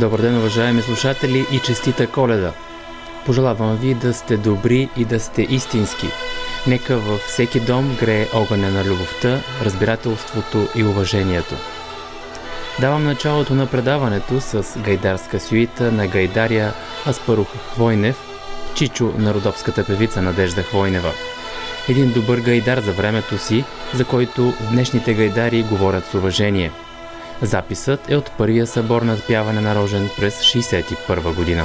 Добър ден, уважаеми слушатели и честита коледа! Пожелавам ви да сте добри и да сте истински. Нека във всеки дом грее огъня на любовта, разбирателството и уважението. Давам началото на предаването с гайдарска сюита на гайдаря Аспарух Хвойнев, чичо на родопската певица Надежда Хвойнева. Един добър гайдар за времето си, за който днешните гайдари говорят с уважение – Записът е от първия събор на пяване на Рожен през 1961 година.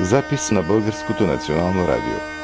Запис на Българското национално радио.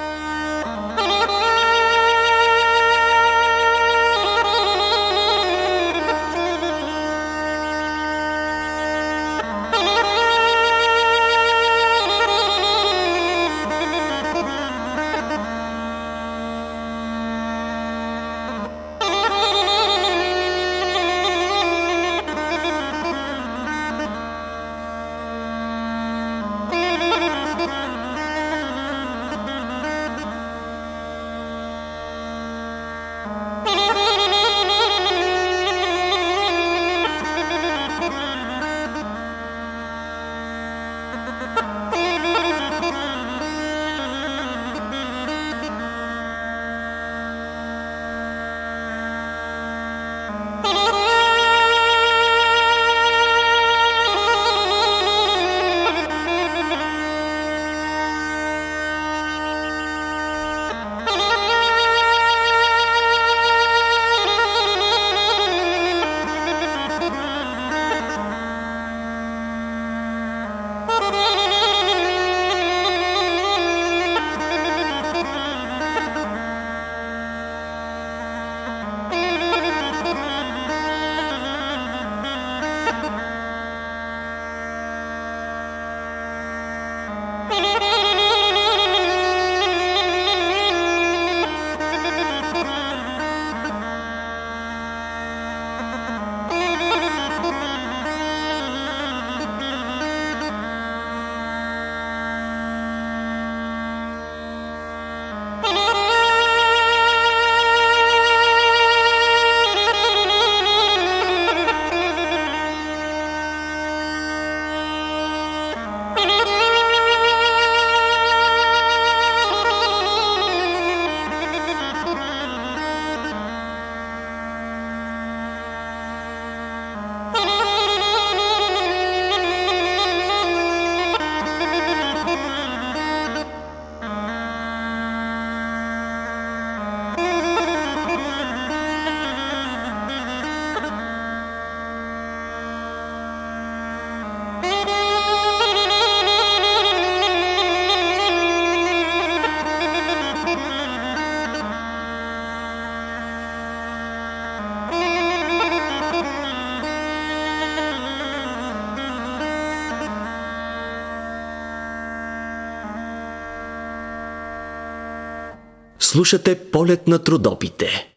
Слушате полет на трудопите.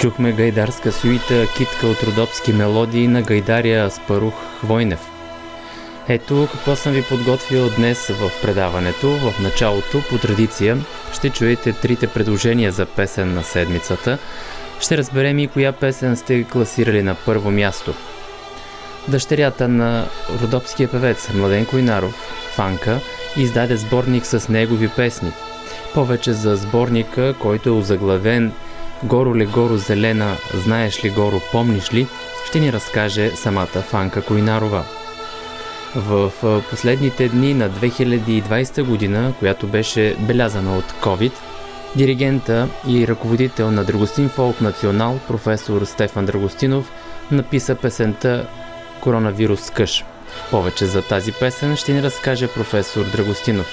Чухме гайдарска суита, китка от родопски мелодии на гайдаря Спарух Хвойнев. Ето какво съм ви подготвил днес в предаването. В началото, по традиция, ще чуете трите предложения за песен на седмицата. Ще разберем и коя песен сте класирали на първо място. Дъщерята на родопския певец Младен Койнаров, Фанка, издаде сборник с негови песни. Повече за сборника, който е озаглавен Горо ли горо зелена, знаеш ли горо, помниш ли, ще ни разкаже самата Фанка Койнарова. В последните дни на 2020 година, която беше белязана от COVID, диригента и ръководител на Драгостин Фолк Национал, професор Стефан Драгостинов, написа песента Коронавирус къш. Повече за тази песен ще ни разкаже професор Драгостинов.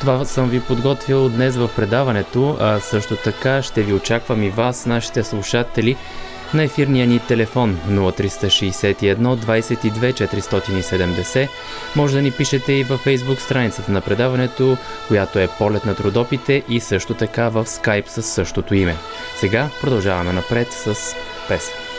Това съм ви подготвил днес в предаването, а също така ще ви очаквам и вас, нашите слушатели, на ефирния ни телефон 0361 22 470. Може да ни пишете и във фейсбук страницата на предаването, която е Полет на трудопите и също така в скайп с същото име. Сега продължаваме напред с песен.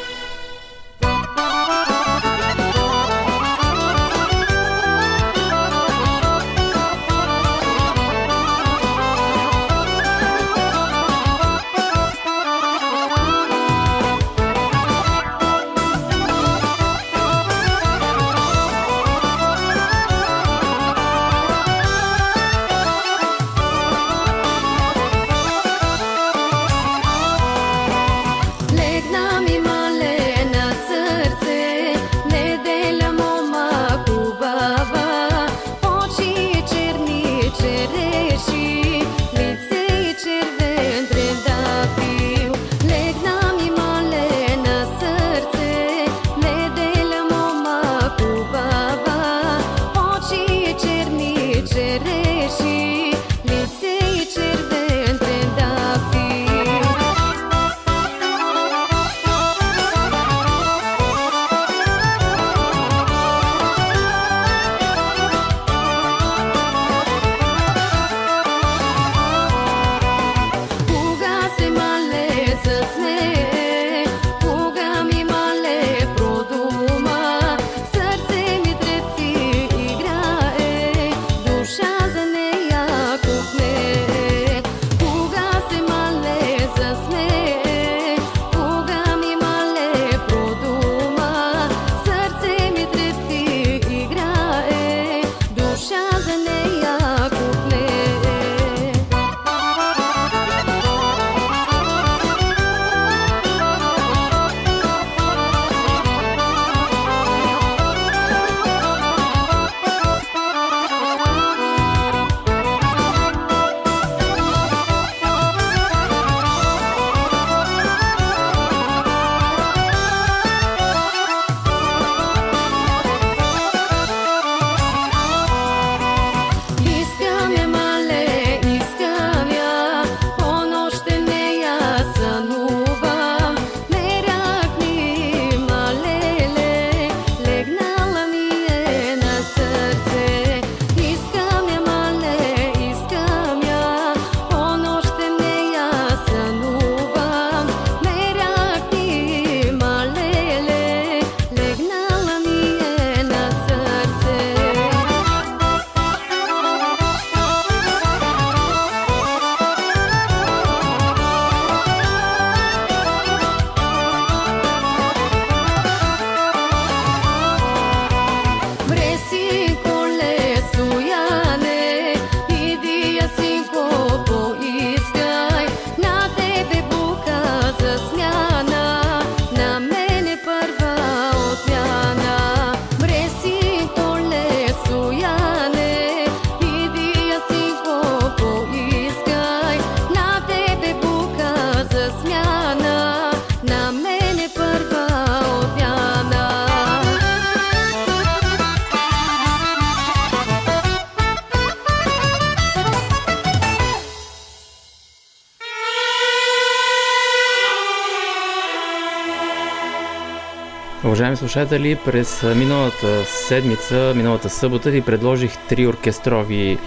Слушатели, през миналата седмица, миналата събота ви предложих три оркестрови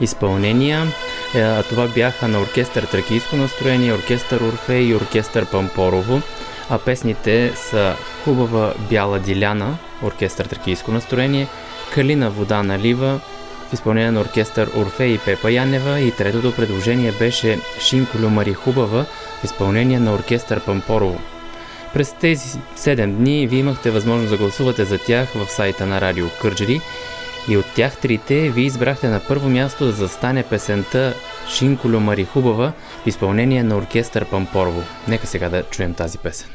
изпълнения. Е, това бяха на оркестър Тракийско настроение, оркестър Орфей и оркестър Пампорово. А песните са Хубава бяла диляна, оркестър Тракийско настроение, Калина вода налива в изпълнение на оркестър Орфей и Пепа Янева и третото предложение беше Шинколю Мари Хубава в изпълнение на оркестър Пампорово. През тези 7 дни вие имахте възможност да гласувате за тях в сайта на Радио Кърджери и от тях трите ви избрахте на първо място да застане песента Шинколю Мари Хубава в изпълнение на оркестър Пампорово. Нека сега да чуем тази песен.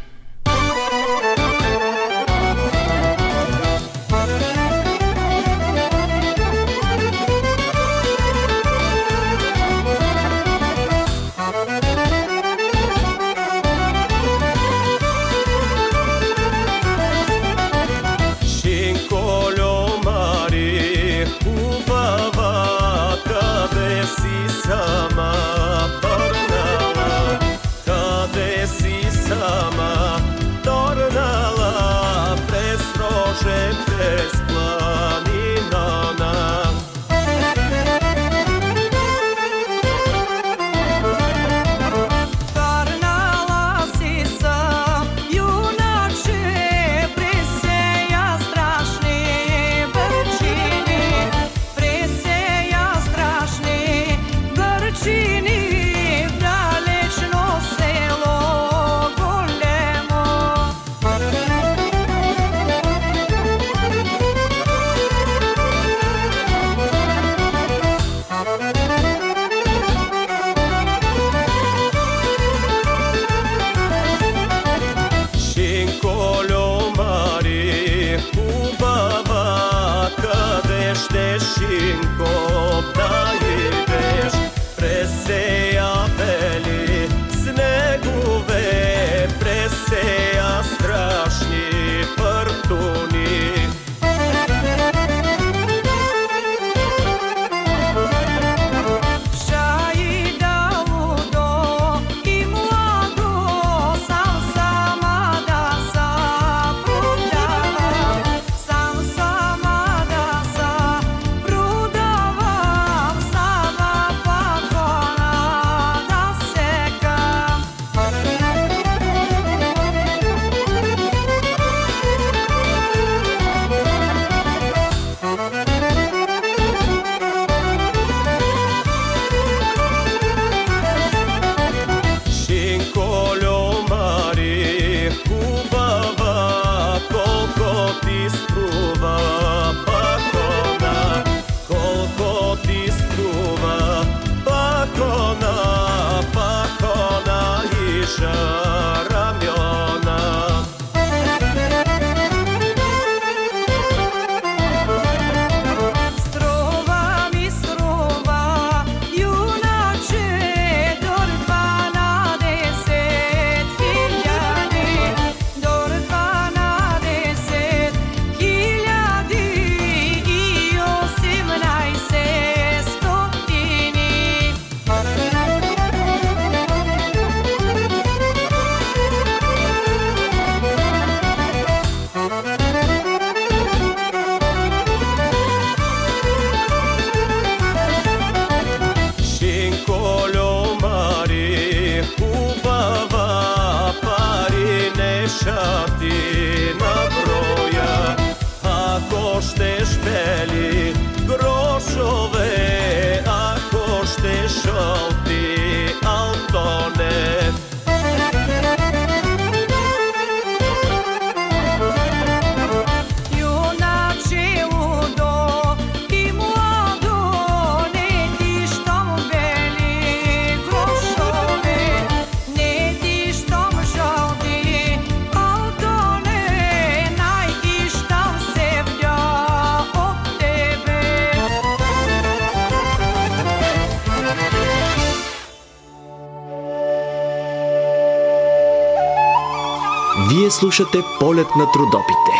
Слушате полет на трудопите.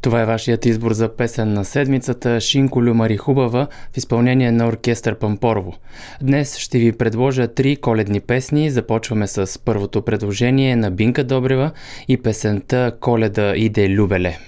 Това е вашият избор за песен на седмицата Шинко Люмари Хубава в изпълнение на оркестър Пампорово. Днес ще ви предложа три коледни песни. Започваме с първото предложение на Бинка Добрева и песента Коледа иде Любеле.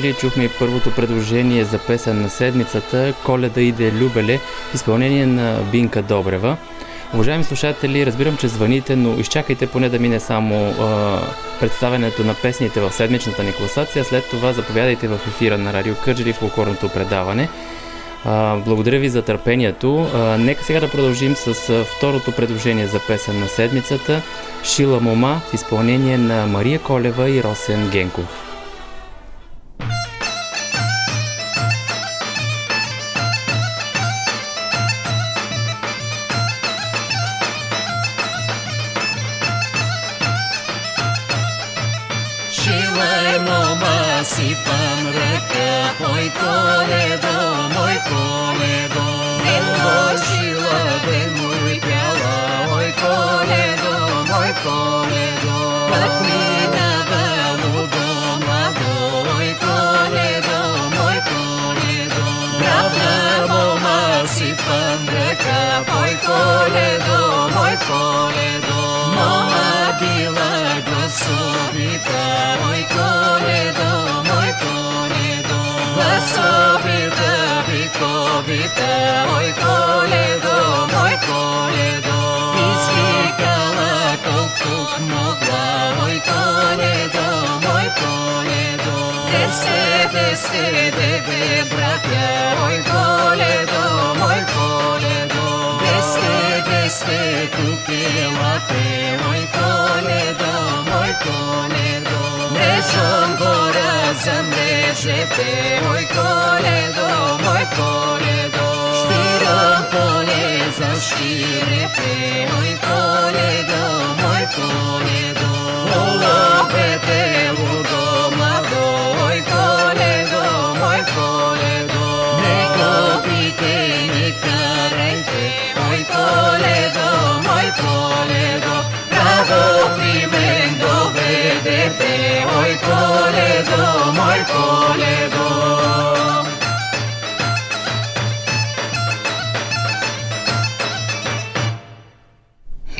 Слушатели, чухме и първото предложение за песен на седмицата Коледа иде Любеле в изпълнение на Бинка Добрева. Уважаеми слушатели, разбирам, че звъните, но изчакайте поне да мине само а, представенето на песните в седмичната ни класация. След това заповядайте в ефира на Радио Кърджели в фолклорното предаване. А, благодаря ви за търпението. А, нека сега да продължим с второто предложение за песен на седмицата Шила Мома в изпълнение на Мария Колева и Росен Генков. sede, sede, ve bratia, oj Toledo, moj Toledo, beste, beste, tu pelate, oj Toledo, moj Toledo, mrežom gora zamrežete, oj Toledo, moj Toledo, štirom polje zaširete, oj Toledo, moj Toledo, olo pete, ugo, Toledo, muy Toledo, bravo tremendo, vedete, hoy Toledo, muy Toledo.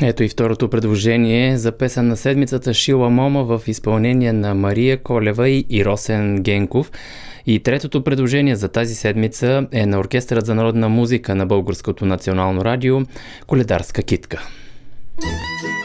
Ето и второто предложение за песен на седмицата Шила Мома в изпълнение на Мария Колева и Росен Генков. И третото предложение за тази седмица е на Оркестърът за народна музика на Българското национално радио Коледарска китка. Pohvali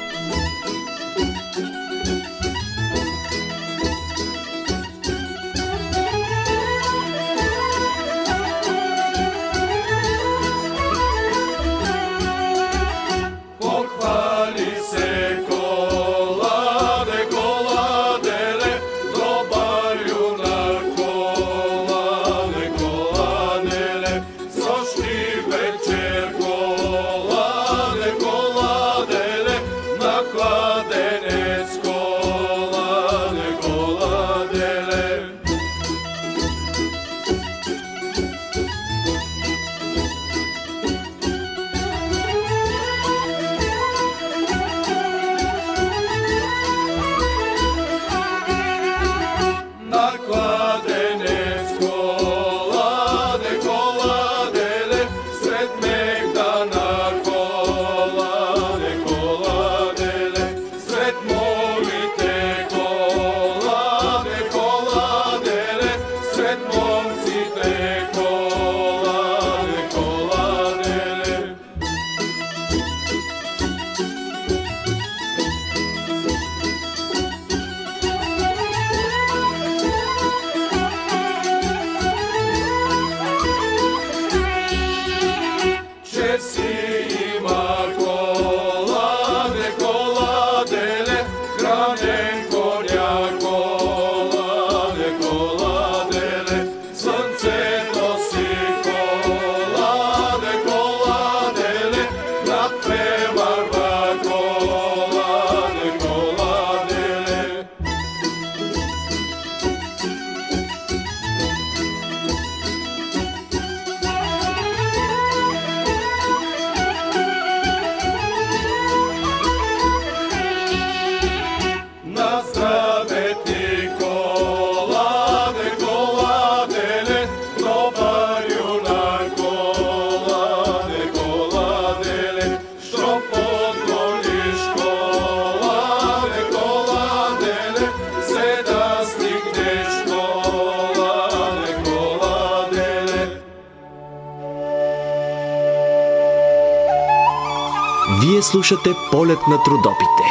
слушате полет на трудопите.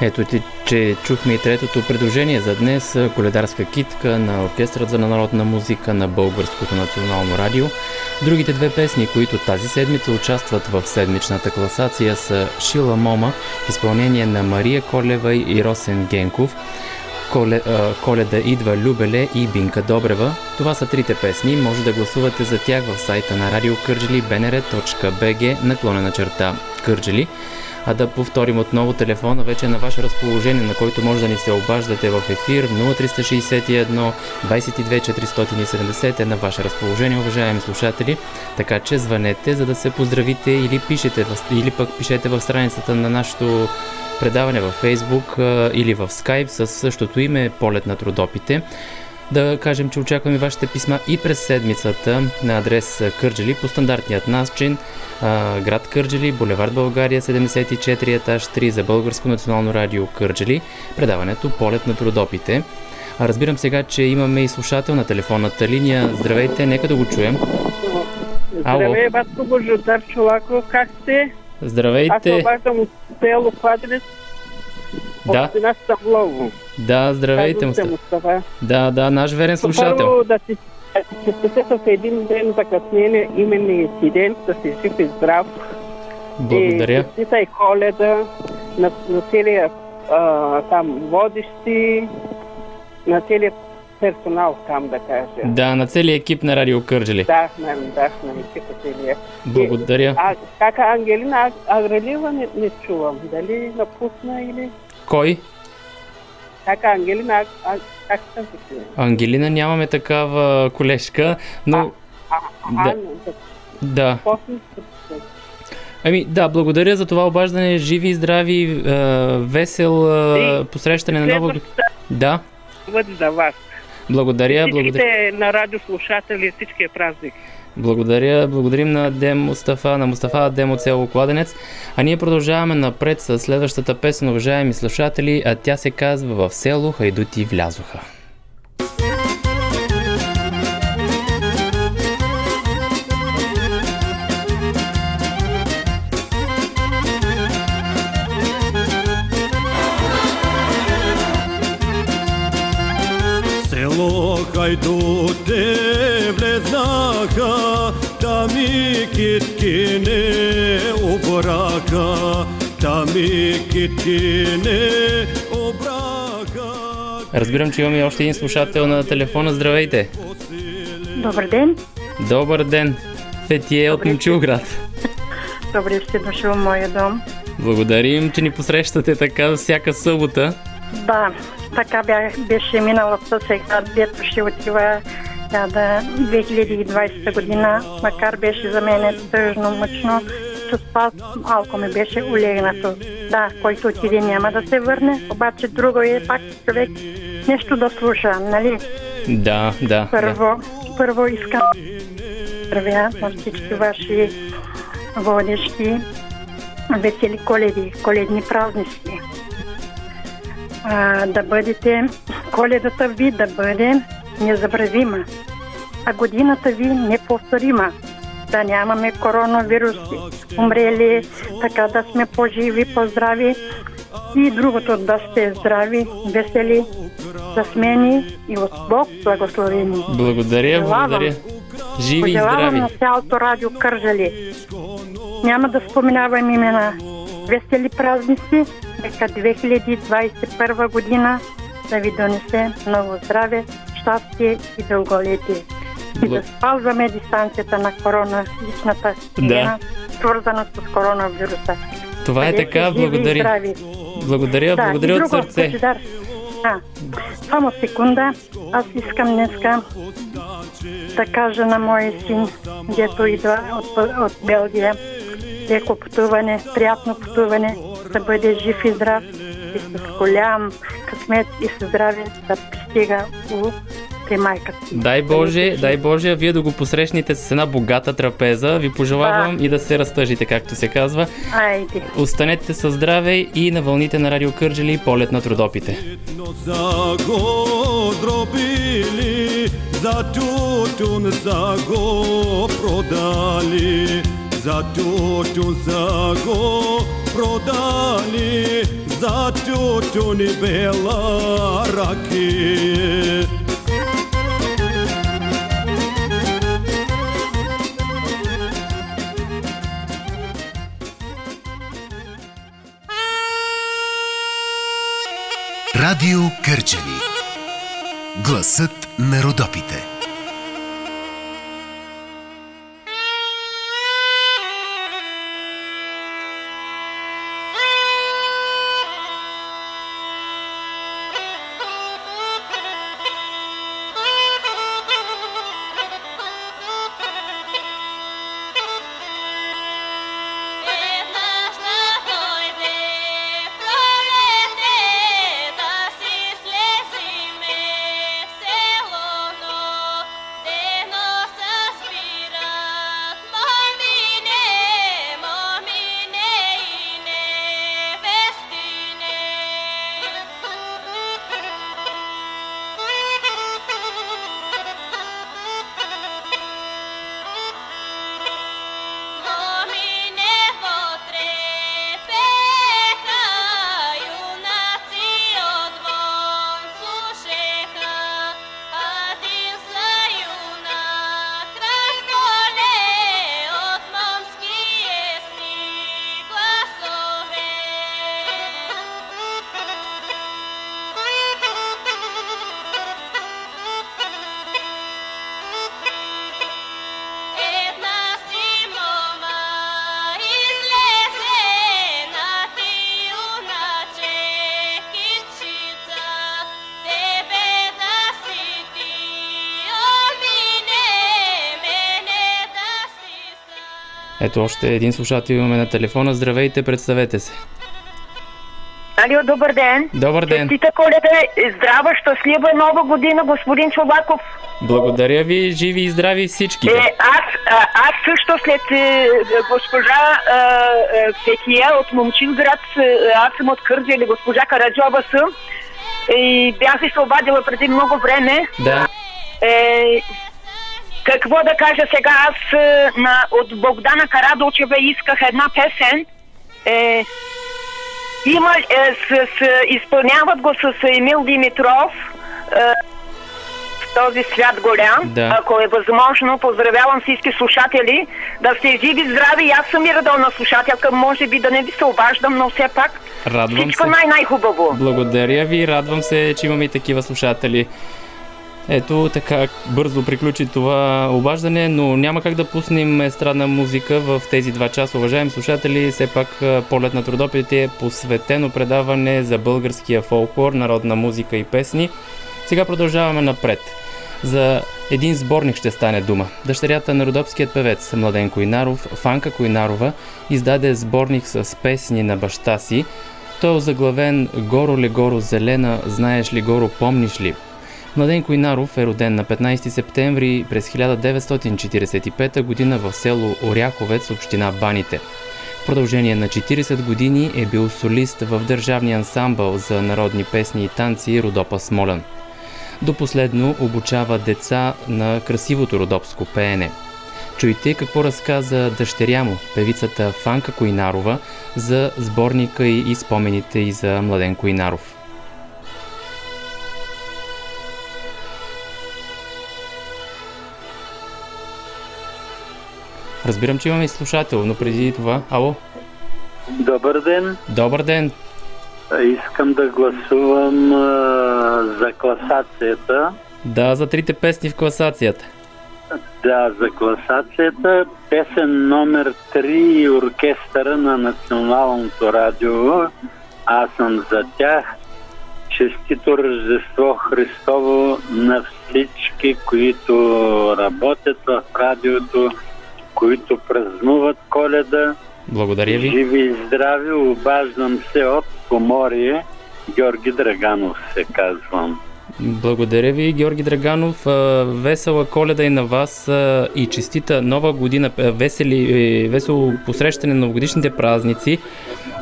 Ето, ти, че чухме и третото предложение за днес Коледарска китка на Оркестрът за народна музика на Българското национално радио. Другите две песни, които тази седмица участват в седмичната класация са Шила Мома, изпълнение на Мария Колева и Росен Генков, Коле, а, Коледа идва Любеле и Бинка Добрева. Това са трите песни. Може да гласувате за тях в сайта на радио Кърджели bnr.bg наклонена черта Кърджели. А да повторим отново телефона вече е на ваше разположение, на който може да ни се обаждате в ефир 0361 22 470 е на ваше разположение, уважаеми слушатели. Така че звънете, за да се поздравите или пишете, или пък пишете в страницата на нашото предаване във Facebook или в Skype с същото име Полет на трудопите. Да кажем, че очакваме вашите писма и през седмицата на адрес Кърджели по стандартният начин. Град Кърджели, булевард България, 74 етаж 3 за Българско национално радио Кърджели. Предаването Полет на трудопите. Разбирам сега, че имаме и слушател на телефонната линия. Здравейте, нека да го чуем. Здравей, батко Божодар Чолаков, как сте? Аз Здравейте. обаждам от село Квадрец, Да, община Ставлово. Да, здравейте, се Мустафа. Мустафа. Да, да, наш верен слушател. Първо да си се спеся с един ден закъснение, именния инцидент, да си жив и здрав. Благодаря. И честита и коледа на, на целия а, там водещи, на целият персонал там, да кажа. Да, на целият екип на Радио Кърджели. Да, на, да, на екипа целия. Благодаря. А кака Ангелина Аг- Агрелива не, не чувам. Дали напусна или... Кой? Така, Ангелина, а, а, как казвате? Ангелина нямаме такава колежка, но А, Да. Ана, да, да. Ами да, благодаря за това обаждане. Живи здрави, е, весел е, посрещане на. Следващата Да, за вас. благодаря, благодаря. На радиослушатели, всичкия празник. Благодаря, благодарим на Дем Мустафа, на Мустафа Адем от Кладенец. А ние продължаваме напред с следващата песен, уважаеми слушатели, а тя се казва В село хайдути влязоха. Село хайдуте там и китки не обраха. Разбирам, че имаме още един слушател на телефона. Здравейте! Добър ден. Добър ден! Фетие от Момчилград. Добре сте дошъл в моя дом. Благодарим, че ни посрещате така всяка събота. Да, така бях, беше миналата сега, дето ще отива да, да, 2020 година, макар беше за мен тъжно, мъчно, това малко ми беше улегнато. Да, който отиде няма да се върне, обаче друго е пак човек нещо да слуша, нали? Да, да. да. Първо, първо искам здравя на всички ваши водещи весели коледи, коледни празници. А, да бъдете, коледата ви да бъде незабравима, а годината ви неповторима. Да нямаме коронавируси, умрели, така да сме по-живи, по-здрави и другото да сте здрави, весели, засмени и от Бог благословени. Благодаря, благодаря. Живи и Пожелавам здрави. на цялото радио Кържали. Няма да споменавам имена. Весели празници, нека 2021 година да ви донесе много здраве, щастие и дълголетие. И да спазваме дистанцията на корона, личната хигиена, свързана с коронавируса. Това е така, благодаря. Благодаря, Да, благодаря от друго, сърце. Божидар. А, само секунда. Аз искам днеска да кажа на моя син, дето идва от, от Белгия, леко пътуване, приятно пътуване, да бъде жив и здрав и с голям късмет и с здраве да пристига у при майката. Дай Боже, дай Боже, вие да го посрещнете с една богата трапеза. Ви пожелавам и да се разтъжите, както се казва. Айде. Останете със здраве и на вълните на Радио Кърджали полет на трудопите. Za go zrobili, za za tutun za go prodali, za tutun i bela rakije. Радио Кърджали. Гласът на Родопите. Ето още един слушател имаме на телефона. Здравейте, представете се. Алио, добър ден. Добър ден. Честита коледа, здрава, щастлива нова година, господин Чолаков. Благодаря ви, живи и здрави всички. Е, аз, а, аз също след е, госпожа е, е, Фетия от Момчинград, е, аз съм от Кърджали, госпожа Караджова съм. И бях се обадила преди много време. Да. Е, какво да кажа сега, аз е, на, от Богдана Карадолчева исках една песен. Е, има, е, с, с, изпълняват го с Емил Димитров. Е, този свят голям. Да. Ако е възможно, поздравявам всички слушатели. Да сте живи, здрави. И аз съм и редовна слушателка. Може би да не ви се обаждам, но все пак Радвам всичко най-най-хубаво. Благодаря ви, радвам се, че имаме и такива слушатели. Ето така бързо приключи това обаждане, но няма как да пуснем естрадна музика в тези два часа. Уважаеми слушатели, все пак полет на трудопите е посветено предаване за българския фолклор, народна музика и песни. Сега продължаваме напред. За един сборник ще стане дума. Дъщерята на родопският певец Младен Койнаров, Фанка Койнарова, издаде сборник с песни на баща си. Той е озаглавен «Горо ли горо зелена, знаеш ли горо, помниш ли?» Младен Койнаров е роден на 15 септември през 1945 г. в село Оряховец, община Баните. В продължение на 40 години е бил солист в държавния ансамбъл за народни песни и танци Родопа Смолен. До последно обучава деца на красивото родопско пеене. Чуйте какво разказа дъщеря му, певицата Фанка Койнарова, за сборника и спомените и за Младен Койнаров. Разбирам, че имаме и слушател, но преди това... Ало? Добър ден. Добър ден. Искам да гласувам а, за класацията. Да, за трите песни в класацията. Да, за класацията. Песен номер 3 оркестъра на Националното радио. Аз съм за тях. Честито Рождество Христово на всички, които работят в радиото, които празнуват коледа. Благодаря ви. Живи и здрави, обаждам се от Поморие. Георги Драганов се казвам. Благодаря ви, Георги Драганов. Весела коледа и на вас и честита нова година, весели, е, весело посрещане на новогодишните празници.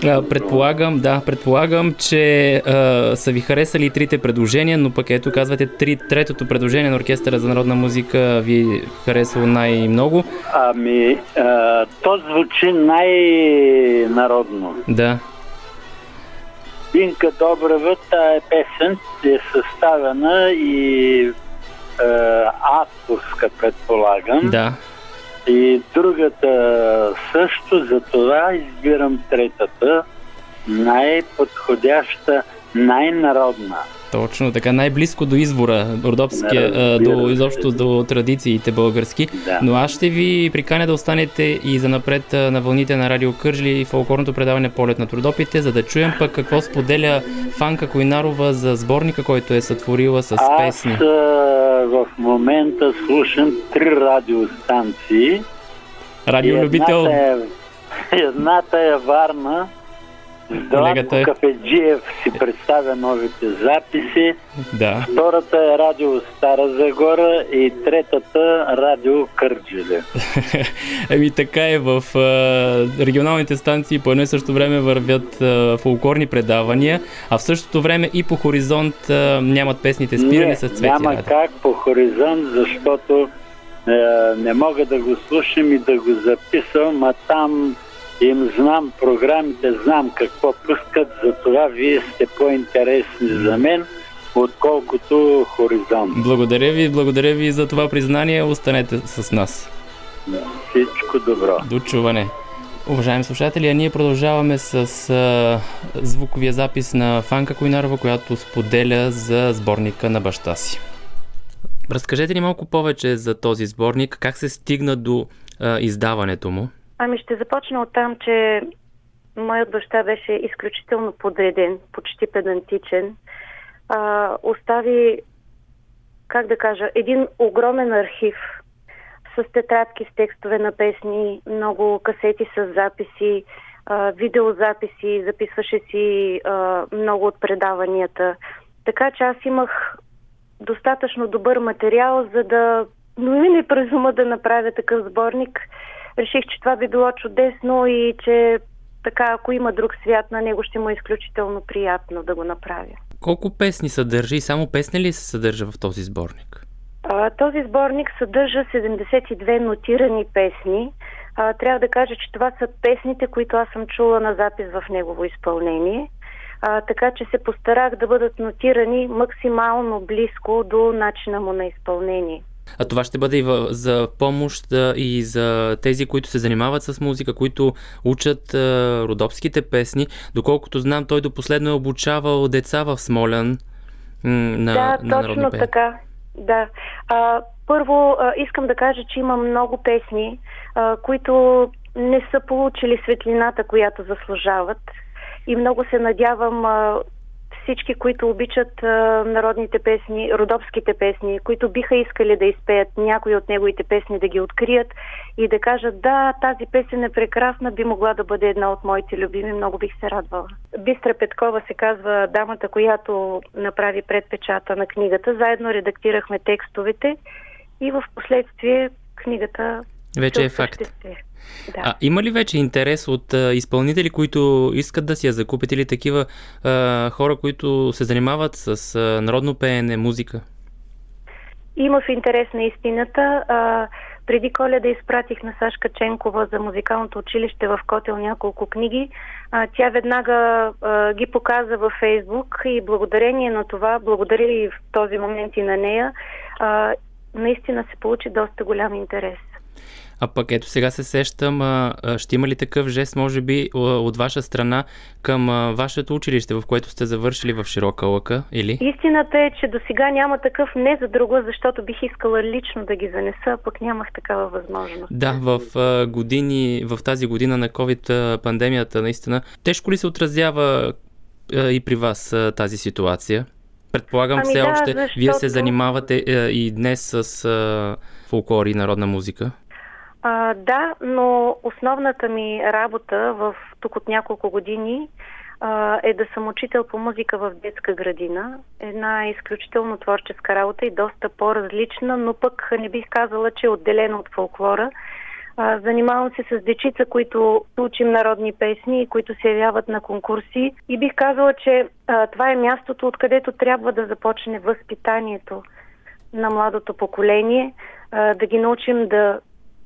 Предполагам, да, предполагам, че а, са ви харесали трите предложения, но пък ето казвате три, третото предложение на Оркестъра за народна музика ви е харесало най-много. Ами, а, то звучи най-народно. Да. Бинка Добрева, тая песен е съставена и е, авторска, предполагам. Да. И другата също, за това избирам третата, най-подходяща, най-народна. Точно така, най-близко до извора, родопския, Да, до изобщо до традициите български. Да. Но аз ще ви приканя да останете и за напред на вълните на Радио Кържли и фолклорното предаване Полет на трудопите, за да чуем пък какво споделя Фанка Койнарова за сборника, който е сътворила с Аз песни. а, в момента слушам три радиостанции. Радиолюбител. Едната е, едната е Варна. Здравко е. Кафеджиев си представя новите записи. Да. Втората е радио Стара Загора и третата радио Кърджеле. Еми така е, в регионалните станции по едно и също време вървят а, фолклорни предавания, а в същото време и по хоризонт нямат песните спирани не, с цвети. няма Раде. как по хоризонт, защото е, не мога да го слушам и да го записвам, а там им знам програмите, знам какво пускат, затова вие сте по-интересни за мен, отколкото хоризонт. Благодаря ви, благодаря ви за това признание. Останете с нас. Всичко добро. До чуване. Уважаеми слушатели, а ние продължаваме с а, звуковия запис на Фанка Койнарова, която споделя за сборника на баща си. Разкажете ни малко повече за този сборник, как се стигна до а, издаването му. Ами ще започна от там, че моят баща беше изключително подреден, почти педантичен. А, остави, как да кажа, един огромен архив с тетрадки с текстове на песни, много касети с записи, а, видеозаписи, записваше си а, много от предаванията. Така че аз имах достатъчно добър материал, за да но ми не през ума да направя такъв сборник. Реших, че това би било чудесно и че така, ако има друг свят на него, ще му е изключително приятно да го направя. Колко песни съдържа и само песни ли се съдържа в този сборник? А, този сборник съдържа 72 нотирани песни. А, трябва да кажа, че това са песните, които аз съм чула на запис в негово изпълнение. А, така че се постарах да бъдат нотирани максимално близко до начина му на изпълнение. А това ще бъде и в, за помощ и за тези, които се занимават с музика, които учат а, родопските песни. Доколкото знам, той до последно е обучавал деца в Смолян м, на, да, на точно така. Да. А, първо, а, искам да кажа, че има много песни, а, които не са получили светлината, която заслужават. И много се надявам а, всички, които обичат а, народните песни, родопските песни, които биха искали да изпеят някои от неговите песни, да ги открият и да кажат, да, тази песен е прекрасна, би могла да бъде една от моите любими, много бих се радвала. Бистра Петкова се казва дамата, която направи предпечата на книгата. Заедно редактирахме текстовете и в последствие книгата вече е факт. Да. А има ли вече интерес от а, изпълнители, които искат да си я закупят или такива а, хора, които се занимават с а, народно пеене, музика? Има в интерес на истината. А, преди коледа изпратих на Сашка Ченкова за музикалното училище в Котел няколко книги. А, тя веднага а, ги показа във Фейсбук и благодарение на това, благодаря и в този момент и на нея, а, наистина се получи доста голям интерес. А пък ето сега се сещам, а, ще има ли такъв жест, може би, от ваша страна към а, вашето училище, в което сте завършили в Широка лъка, или? Истината е, че до сега няма такъв не за друго, защото бих искала лично да ги занеса, а пък нямах такава възможност. Да, в а, години, в тази година на COVID пандемията, наистина, тежко ли се отразява а, и при вас а, тази ситуация? Предполагам ами все да, още, защото... вие се занимавате а, и днес с а, фолклор и народна музика. А, да, но основната ми работа в тук от няколко години а, е да съм учител по музика в детска градина. Една изключително творческа работа и доста по-различна, но пък не бих казала, че е отделена от фолклора. А, занимавам се с дечица, които учим народни песни и които се явяват на конкурси. И бих казала, че а, това е мястото, откъдето трябва да започне възпитанието на младото поколение, да ги научим да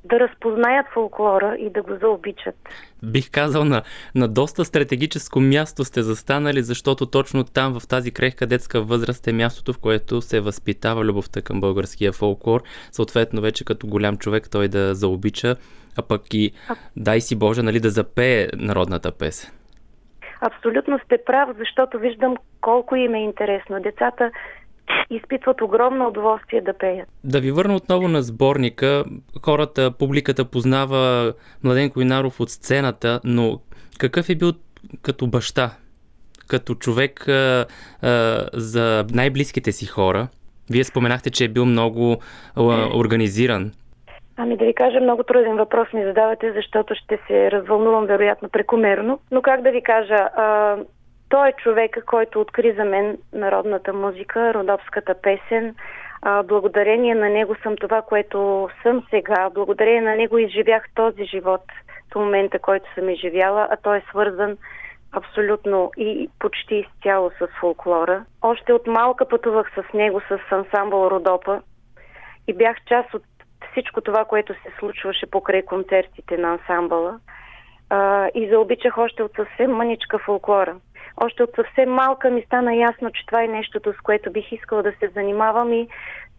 да разпознаят фолклора и да го заобичат. Бих казал, на, на доста стратегическо място сте застанали, защото точно там, в тази крехка детска възраст е мястото, в което се възпитава любовта към българския фолклор. Съответно, вече като голям човек той да заобича, а пък и а... дай си Боже, нали, да запее народната песен. Абсолютно сте прав, защото виждам колко им е интересно. Децата изпитват огромно удоволствие да пеят. Да ви върна отново на сборника. Хората, публиката познава Младенко Инаров от сцената, но какъв е бил като баща, като човек а, а, за най-близките си хора? Вие споменахте, че е бил много а, организиран. Ами да ви кажа, много труден въпрос ми задавате, защото ще се развълнувам вероятно прекомерно. Но как да ви кажа, а, той е човека, който откри за мен народната музика, родопската песен. А, благодарение на него съм това, което съм сега. Благодарение на него изживях този живот до момента, който съм изживяла, а той е свързан абсолютно и почти изцяло с фолклора. Още от малка пътувах с него, с ансамбъл Родопа и бях част от всичко това, което се случваше покрай концертите на ансамбъла. А, и заобичах още от съвсем мъничка фолклора. Още от съвсем малка ми стана ясно, че това е нещото, с което бих искала да се занимавам и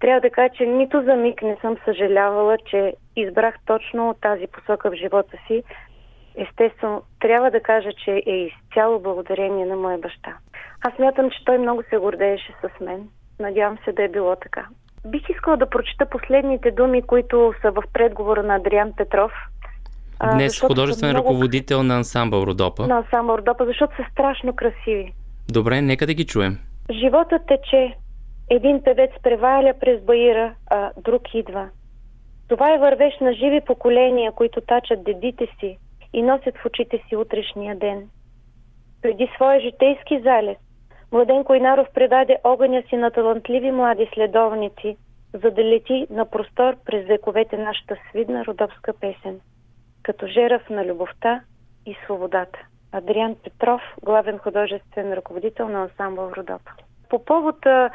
трябва да кажа, че нито за миг не съм съжалявала, че избрах точно тази посока в живота си. Естествено, трябва да кажа, че е изцяло благодарение на моя баща. Аз мятам, че той много се гордееше с мен. Надявам се да е било така. Бих искала да прочита последните думи, които са в предговора на Адриан Петров – Днес художествен много... ръководител на ансамбъл Родопа. На ансамбъл Родопа, защото са страшно красиви. Добре, нека да ги чуем. Животът тече. Един певец преваля през баира, а друг идва. Това е вървеж на живи поколения, които тачат дедите си и носят в очите си утрешния ден. Преди своя житейски залез, Младен Койнаров предаде огъня си на талантливи млади следовници, за да лети на простор през вековете нашата свидна родопска песен, като жерав на любовта и свободата. Адриан Петров, главен художествен ръководител на ансамбъл Родопа по повод а,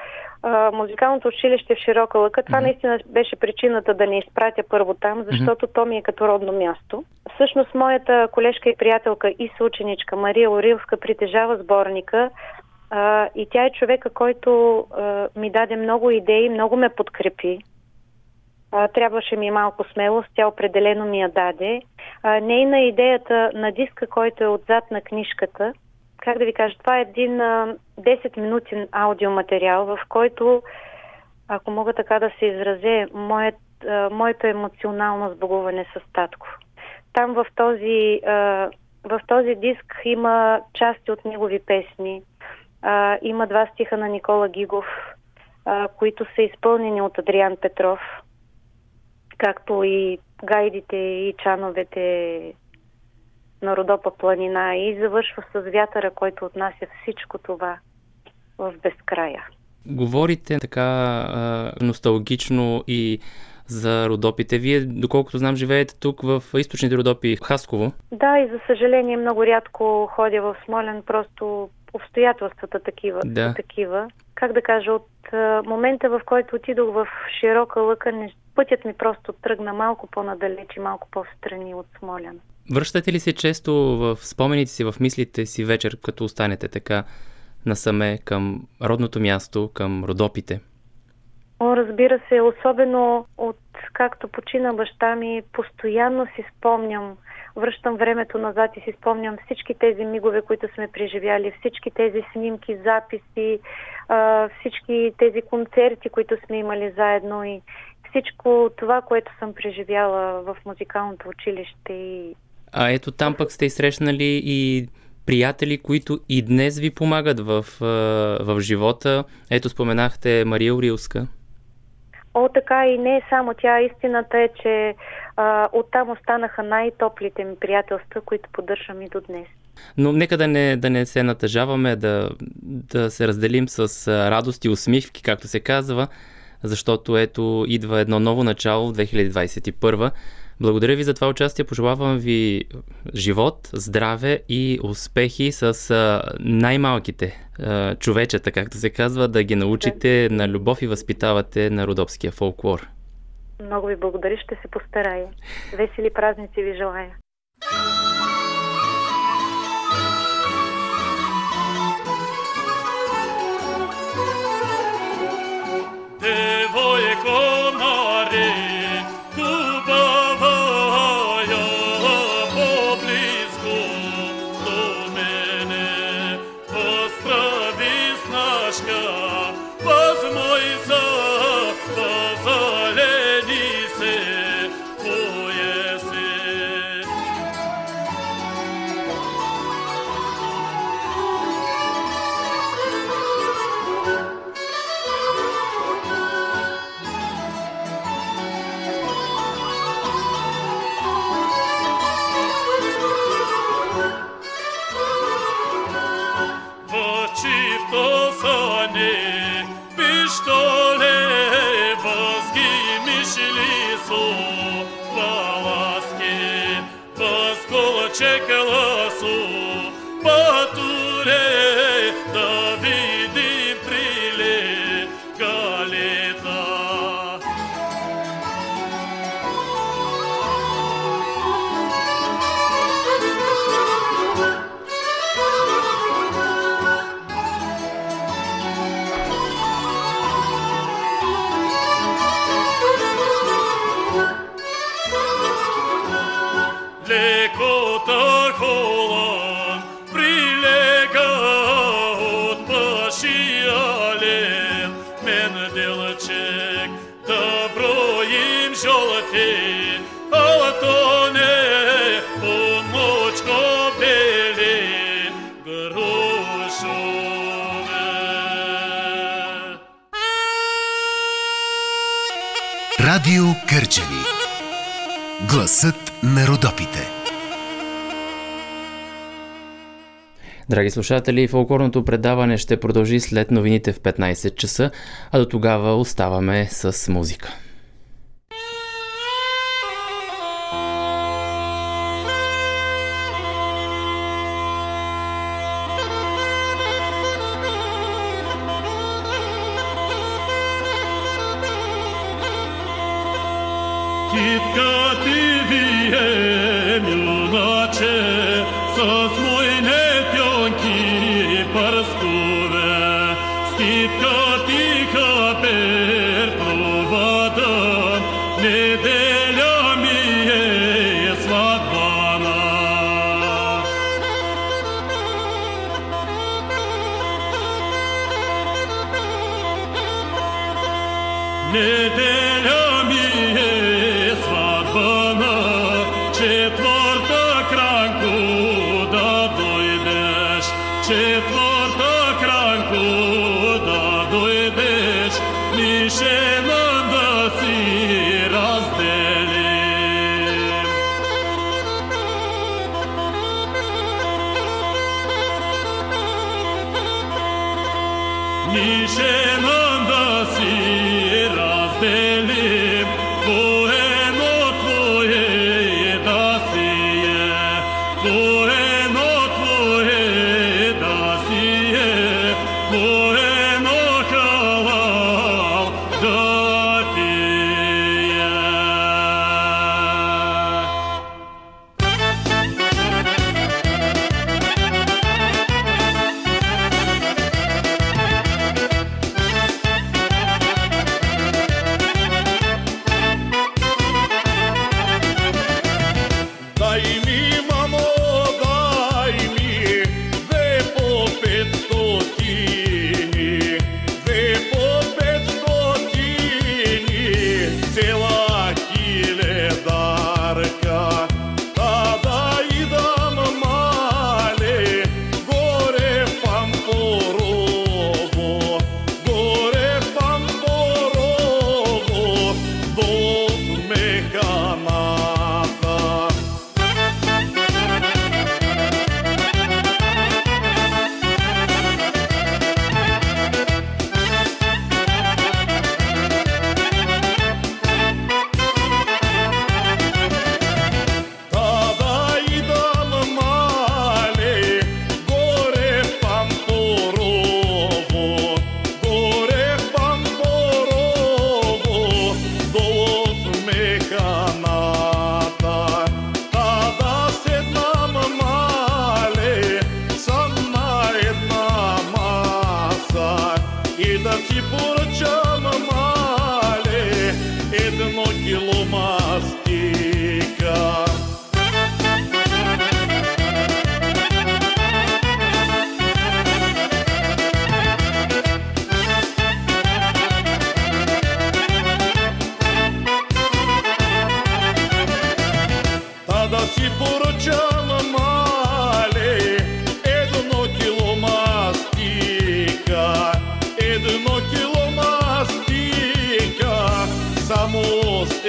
музикалното училище в Широка лъка, това mm-hmm. наистина беше причината да не изпратя първо там, защото mm-hmm. то ми е като родно място. Всъщност, моята колежка и приятелка и съученичка Мария Орилска притежава сборника а, и тя е човека, който а, ми даде много идеи, много ме подкрепи. Трябваше ми малко смелост, тя определено ми я даде. Нейна идеята на диска, който е отзад на книжката – как да ви кажа, това е един а, 10-минутен аудиоматериал, в който, ако мога така да се изразе, моят, моето емоционално сбогуване с татко. Там в този, в този диск има части от негови песни. Има два стиха на Никола Гигов, които са изпълнени от Адриан Петров, както и гайдите и чановете на Родопа планина и завършва с вятъра, който отнася всичко това в безкрая. Говорите така а, носталгично и за Родопите. Вие, доколкото знам, живеете тук в източните Родопи, Хасково. Да, и за съжаление много рядко ходя в Смолен, просто обстоятелствата такива. Да. такива. Как да кажа, от а, момента в който отидох в широка лъка, не, пътят ми просто тръгна малко по-надалеч и малко по-встрани от Смолян. Връщате ли се често в спомените си, в мислите си вечер, като останете така насаме към родното място, към Родопите? О, разбира се, особено от както почина баща ми, постоянно си спомням, връщам времето назад и си спомням всички тези мигове, които сме преживяли, всички тези снимки, записи, всички тези концерти, които сме имали заедно и всичко това, което съм преживяла в музикалното училище и а ето там пък сте срещнали и приятели, които и днес ви помагат в, в живота. Ето споменахте Мария Орилска. О, така и не само тя. Истината е, че а, оттам останаха най-топлите ми приятелства, които поддържам и до днес. Но нека да не, да не се натъжаваме, да, да се разделим с радост и усмивки, както се казва, защото ето идва едно ново начало в 2021. Благодаря ви за това участие. Пожелавам ви живот, здраве и успехи с най-малките човечета, както се казва, да ги научите на любов и възпитавате на родопския фолклор. Много ви благодаря, ще се постарая. Весели празници ви желая. Радио Кърджали Гласът на Родопите. Драги слушатели, фолклорното предаване ще продължи след новините в 15 часа, а до тогава оставаме с музика. para as coisas.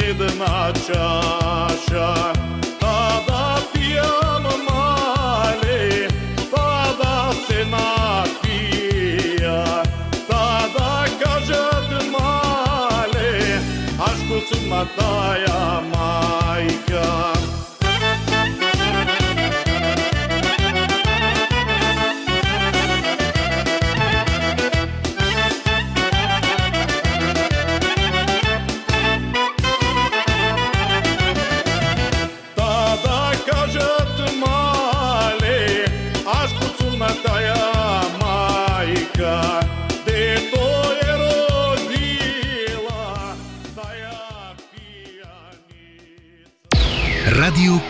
С една чаша. Та да пиям мале, та да се напия, та да кажат мале, аз го съм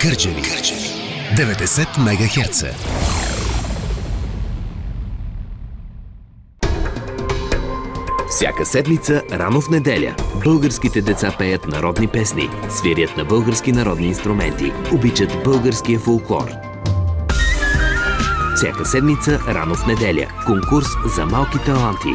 Радио Кърджали. 90 МГц. Всяка седмица, рано в неделя, българските деца пеят народни песни, свирят на български народни инструменти, обичат българския фолклор. Всяка седмица, рано в неделя, конкурс за малки таланти.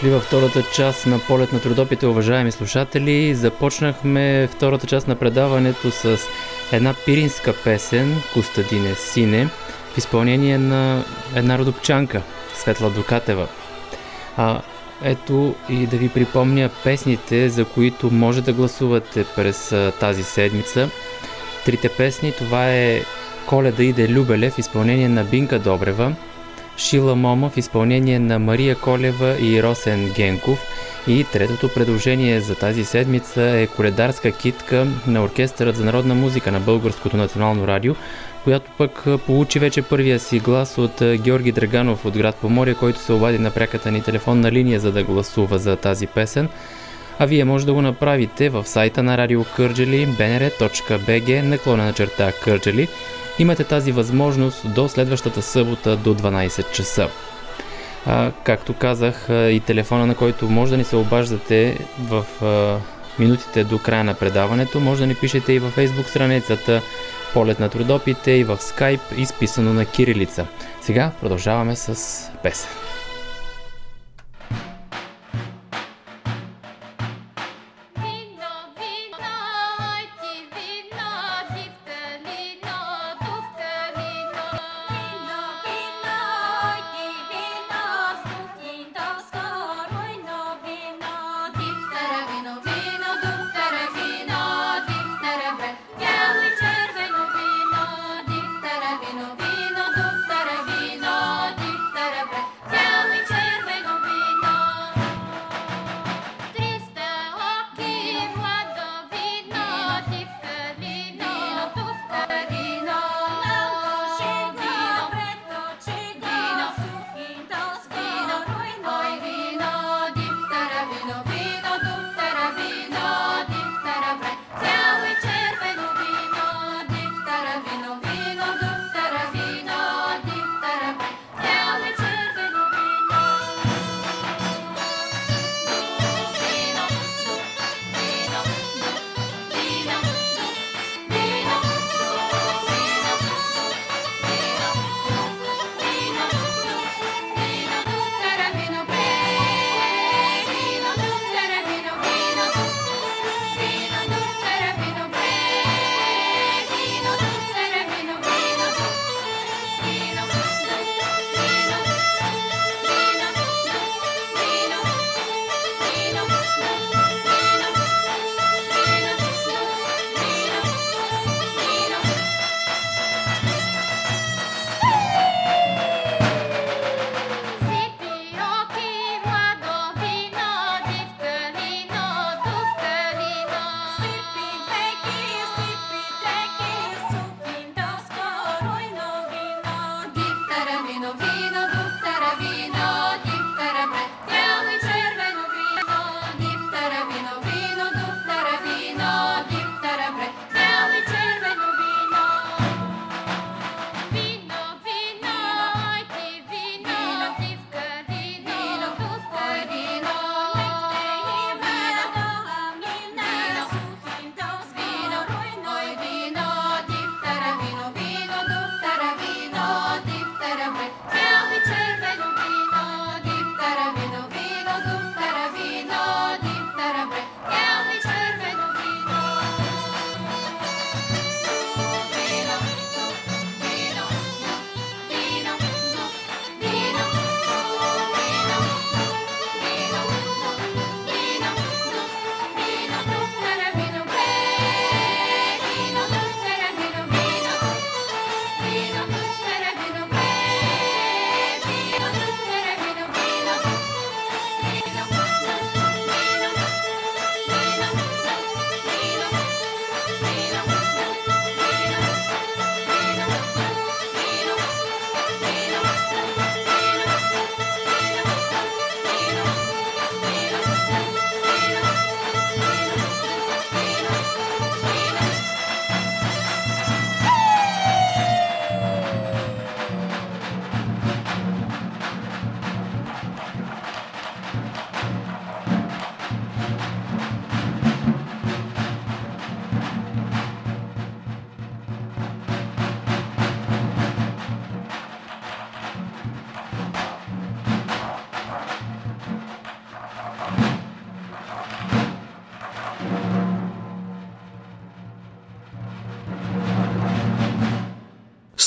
Дошли във втората част на полет на трудопите, уважаеми слушатели. Започнахме втората част на предаването с една пиринска песен Костадине Сине в изпълнение на една родопчанка Светла Докатева. А, ето и да ви припомня песните, за които може да гласувате през тази седмица. Трите песни, това е Коледа иде Любеле в изпълнение на Бинка Добрева, Шила Мома в изпълнение на Мария Колева и Росен Генков. И третото предложение за тази седмица е коледарска китка на Оркестърът за народна музика на Българското национално радио, която пък получи вече първия си глас от Георги Драганов от град Поморие, който се обади на пряката ни телефонна линия, за да гласува за тази песен. А вие може да го направите в сайта на Радио Кърджели bnr.bg наклона черта Кърджели. Имате тази възможност до следващата събота до 12 часа. А, както казах, и телефона, на който може да ни се обаждате в а, минутите до края на предаването, може да ни пишете и във Facebook страницата Полет на трудопите и в Skype, изписано на кирилица. Сега продължаваме с песен.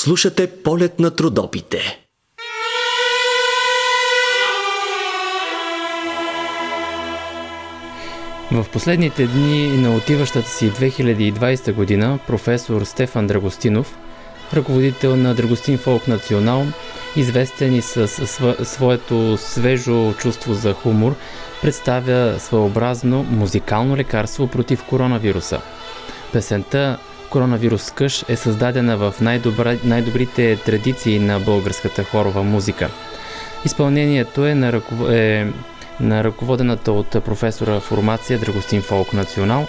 Слушате полет на трудопите. В последните дни на отиващата си 2020 година професор Стефан Драгостинов, ръководител на Драгостин Фолк Национал, известен и с своето свежо чувство за хумор, представя своеобразно музикално лекарство против коронавируса. Песента Коронавирус къш е създадена в най-добрите традиции на българската хорова музика. Изпълнението е на, ръков... е на ръководената от професора формация Драгостин Фолк Национал.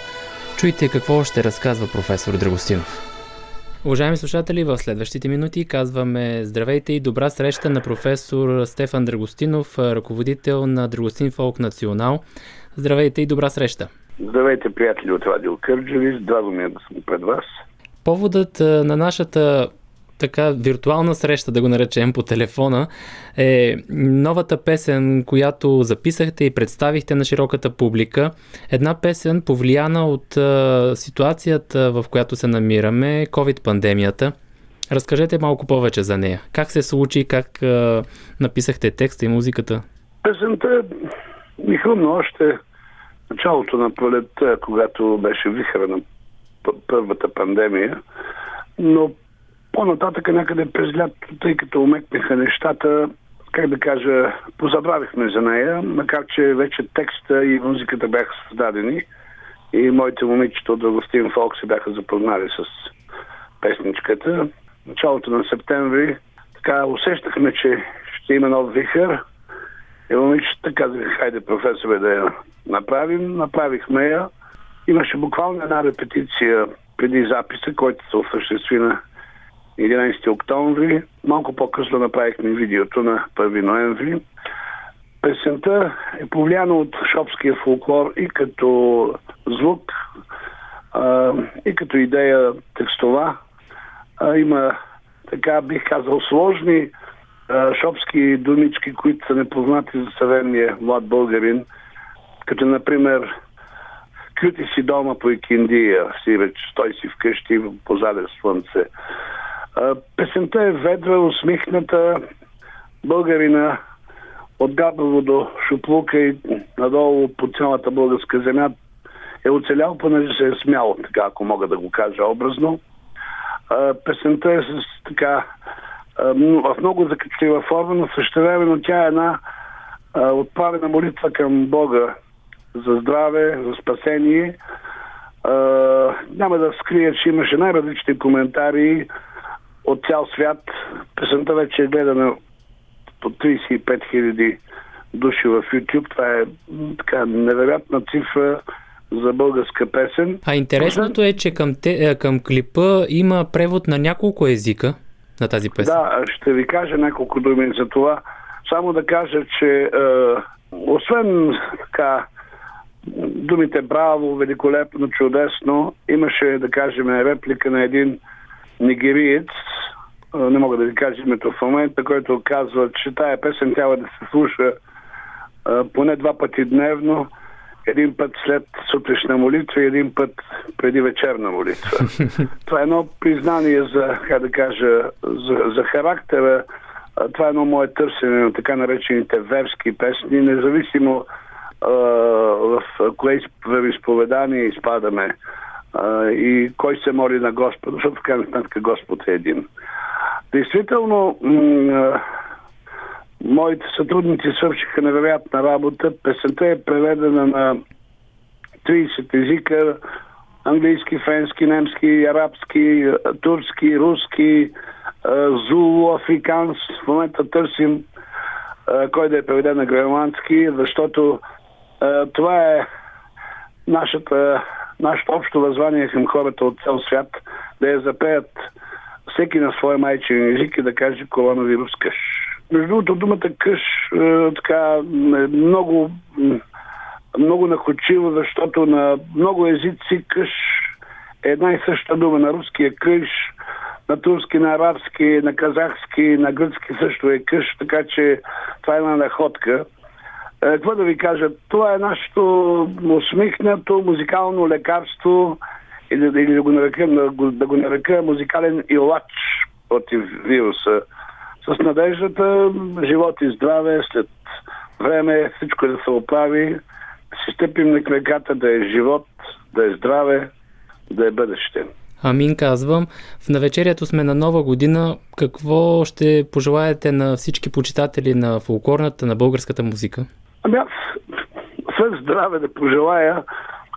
Чуйте какво ще разказва професор Драгостинов. Уважаеми слушатели, в следващите минути казваме здравейте и добра среща на професор Стефан Драгостинов, ръководител на Драгостин Фолк Национал. Здравейте и добра среща! Здравейте, приятели от Радио Кърджали. Здраво ми е да съм пред вас. Поводът на нашата така виртуална среща, да го наречем по телефона, е новата песен, която записахте и представихте на широката публика. Една песен, повлияна от а, ситуацията, в която се намираме, COVID-пандемията. Разкажете малко повече за нея. Как се случи, как а, написахте текста и музиката? Песента ми хрумна още началото на пролетта, когато беше вихра на първата пандемия, но по-нататък някъде през лятото, тъй като умекнаха нещата, как да кажа, позабравихме за нея, макар че вече текста и музиката бяха създадени и моите момичета от Агустин Фолк се бяха запознали с песничката. Началото на септември така усещахме, че ще има нов вихър и момичета казаха, хайде професоре да я направим. Направихме я. Имаше буквално една репетиция преди записа, който се осъществи на 11 октомври. Малко по-късно направихме видеото на 1 ноември. Песента е повлияна от шопския фолклор и като звук, и като идея текстова. А, има, така бих казал, сложни шопски думички, които са непознати за съвременния млад българин, като например Кюти си дома по Икиндия, вече стой си вкъщи, позаде слънце. Песента е ведра, усмихната българина от Габрово до Шуплука и надолу по цялата българска земя е оцелял, понеже се е смял, така ако мога да го кажа образно. Песента е с така в много закачлива форма, но същевременно тя е една отправена молитва към Бога за здраве, за спасение. Няма да скрия, че имаше най-различни коментари от цял свят. Песента вече е гледана по 35 000 души в YouTube. Това е така невероятна цифра за българска песен. А интересното е, че към, те, към клипа има превод на няколко езика на тази песен. Да, ще ви кажа няколко думи за това. Само да кажа, че е, освен така думите браво, великолепно, чудесно, имаше, да кажем, реплика на един нигериец, не мога да ви кажа името в момента, който казва, че тая песен трябва да се слуша поне два пъти дневно, един път след сутрешна молитва и един път преди вечерна молитва. Това е едно признание за, как да кажа, за, за характера. Това е едно мое търсене на така наречените верски песни, независимо а, в кое вероисповедание изпадаме а, и кой се моли на Господа, защото в крайна сметка Господ е един. Действително, м- моите сътрудници свършиха невероятна работа. Песента е преведена на 30 езика английски, френски, немски, арабски, турски, руски, зулу, африканс. В момента търсим кой да е преведен на гренландски, защото това е нашата нашето общо възвание към хората от цял свят да я запеят всеки на своя майчин език и да каже коронавирус къш. Между другото, думата къш е, така, е много, много находчиво, защото на много езици къш е една и съща дума. На руския къш, на турски, на арабски, на казахски, на гръцки също е къш, така че това е една находка. Е, какво да ви кажа? Това е нашето усмихнато музикално лекарство или, или да, го нарека, да го нарека музикален илач против вируса. С надеждата, живот и здраве, след време всичко да се оправи, си стъпим на краката, да е живот, да е здраве, да е бъдеще. Амин казвам. В навечерието сме на нова година. Какво ще пожелаете на всички почитатели на фолклорната, на българската музика? Ами аз, освен здраве да пожелая,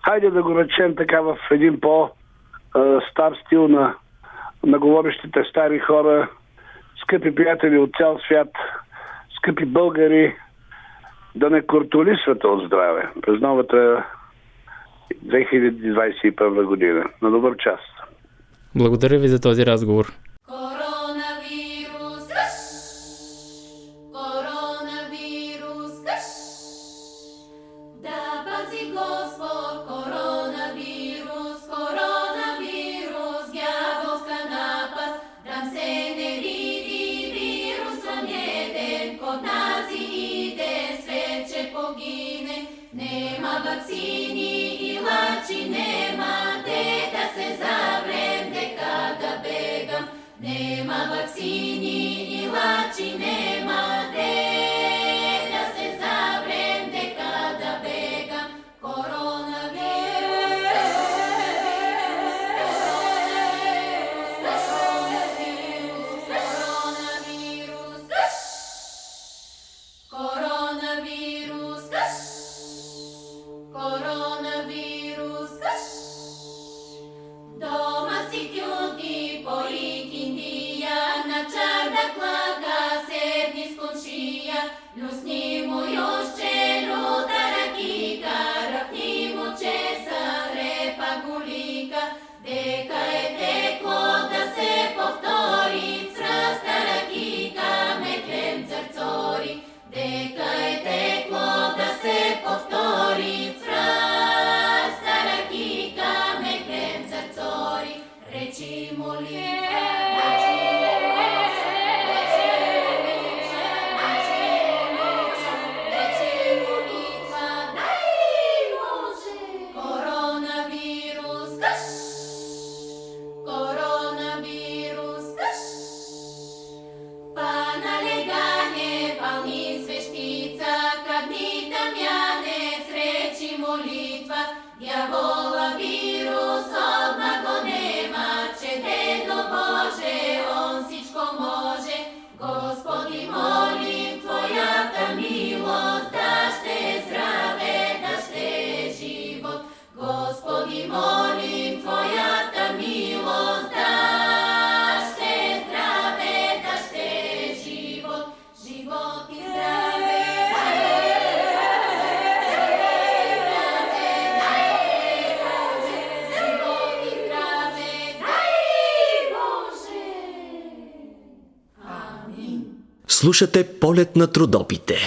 хайде да го речем така в един по-стар стил на, на говорещите стари хора, скъпи приятели от цял свят, скъпи българи, да не кортолисвате от здраве през новата 2021 година. На добър час! Благодаря ви за този разговор. nema bacini i lači, nema te da se zavrem nekada begam. Nema bacini i lači, nema te Слушате полет на трудопите.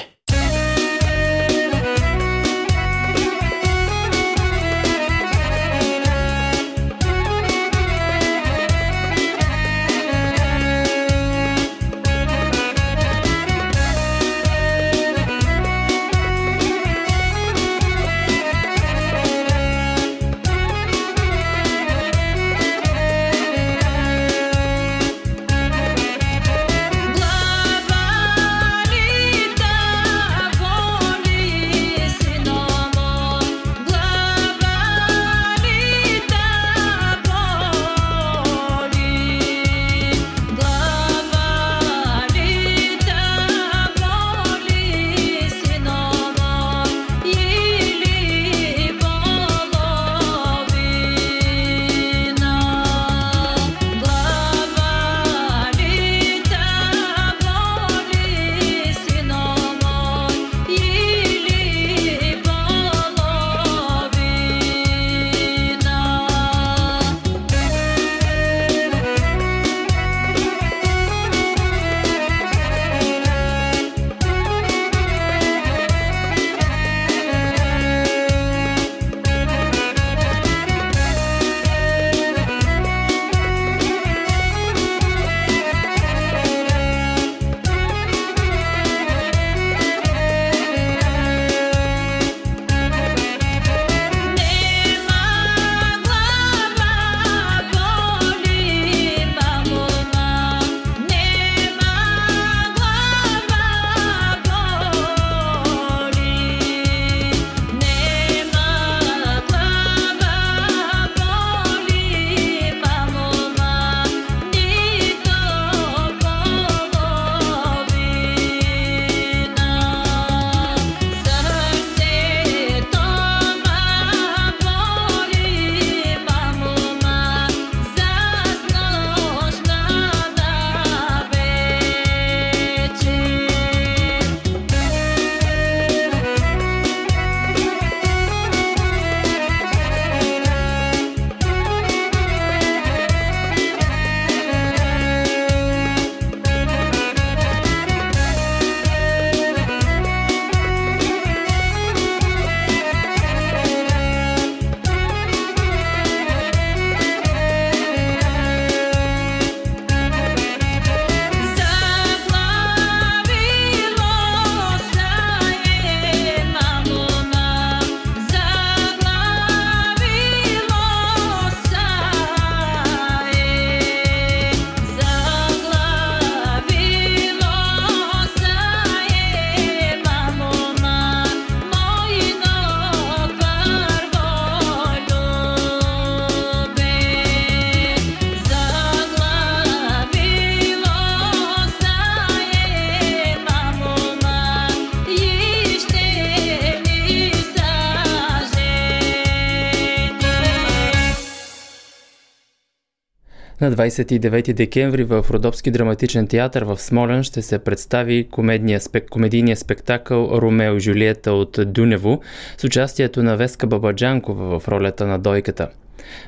На 29 декември в Родопски драматичен театър в Смолен ще се представи комедния, спек, комедийния спектакъл Ромео и Жулиета от Дунево с участието на Веска Бабаджанкова в ролята на Дойката.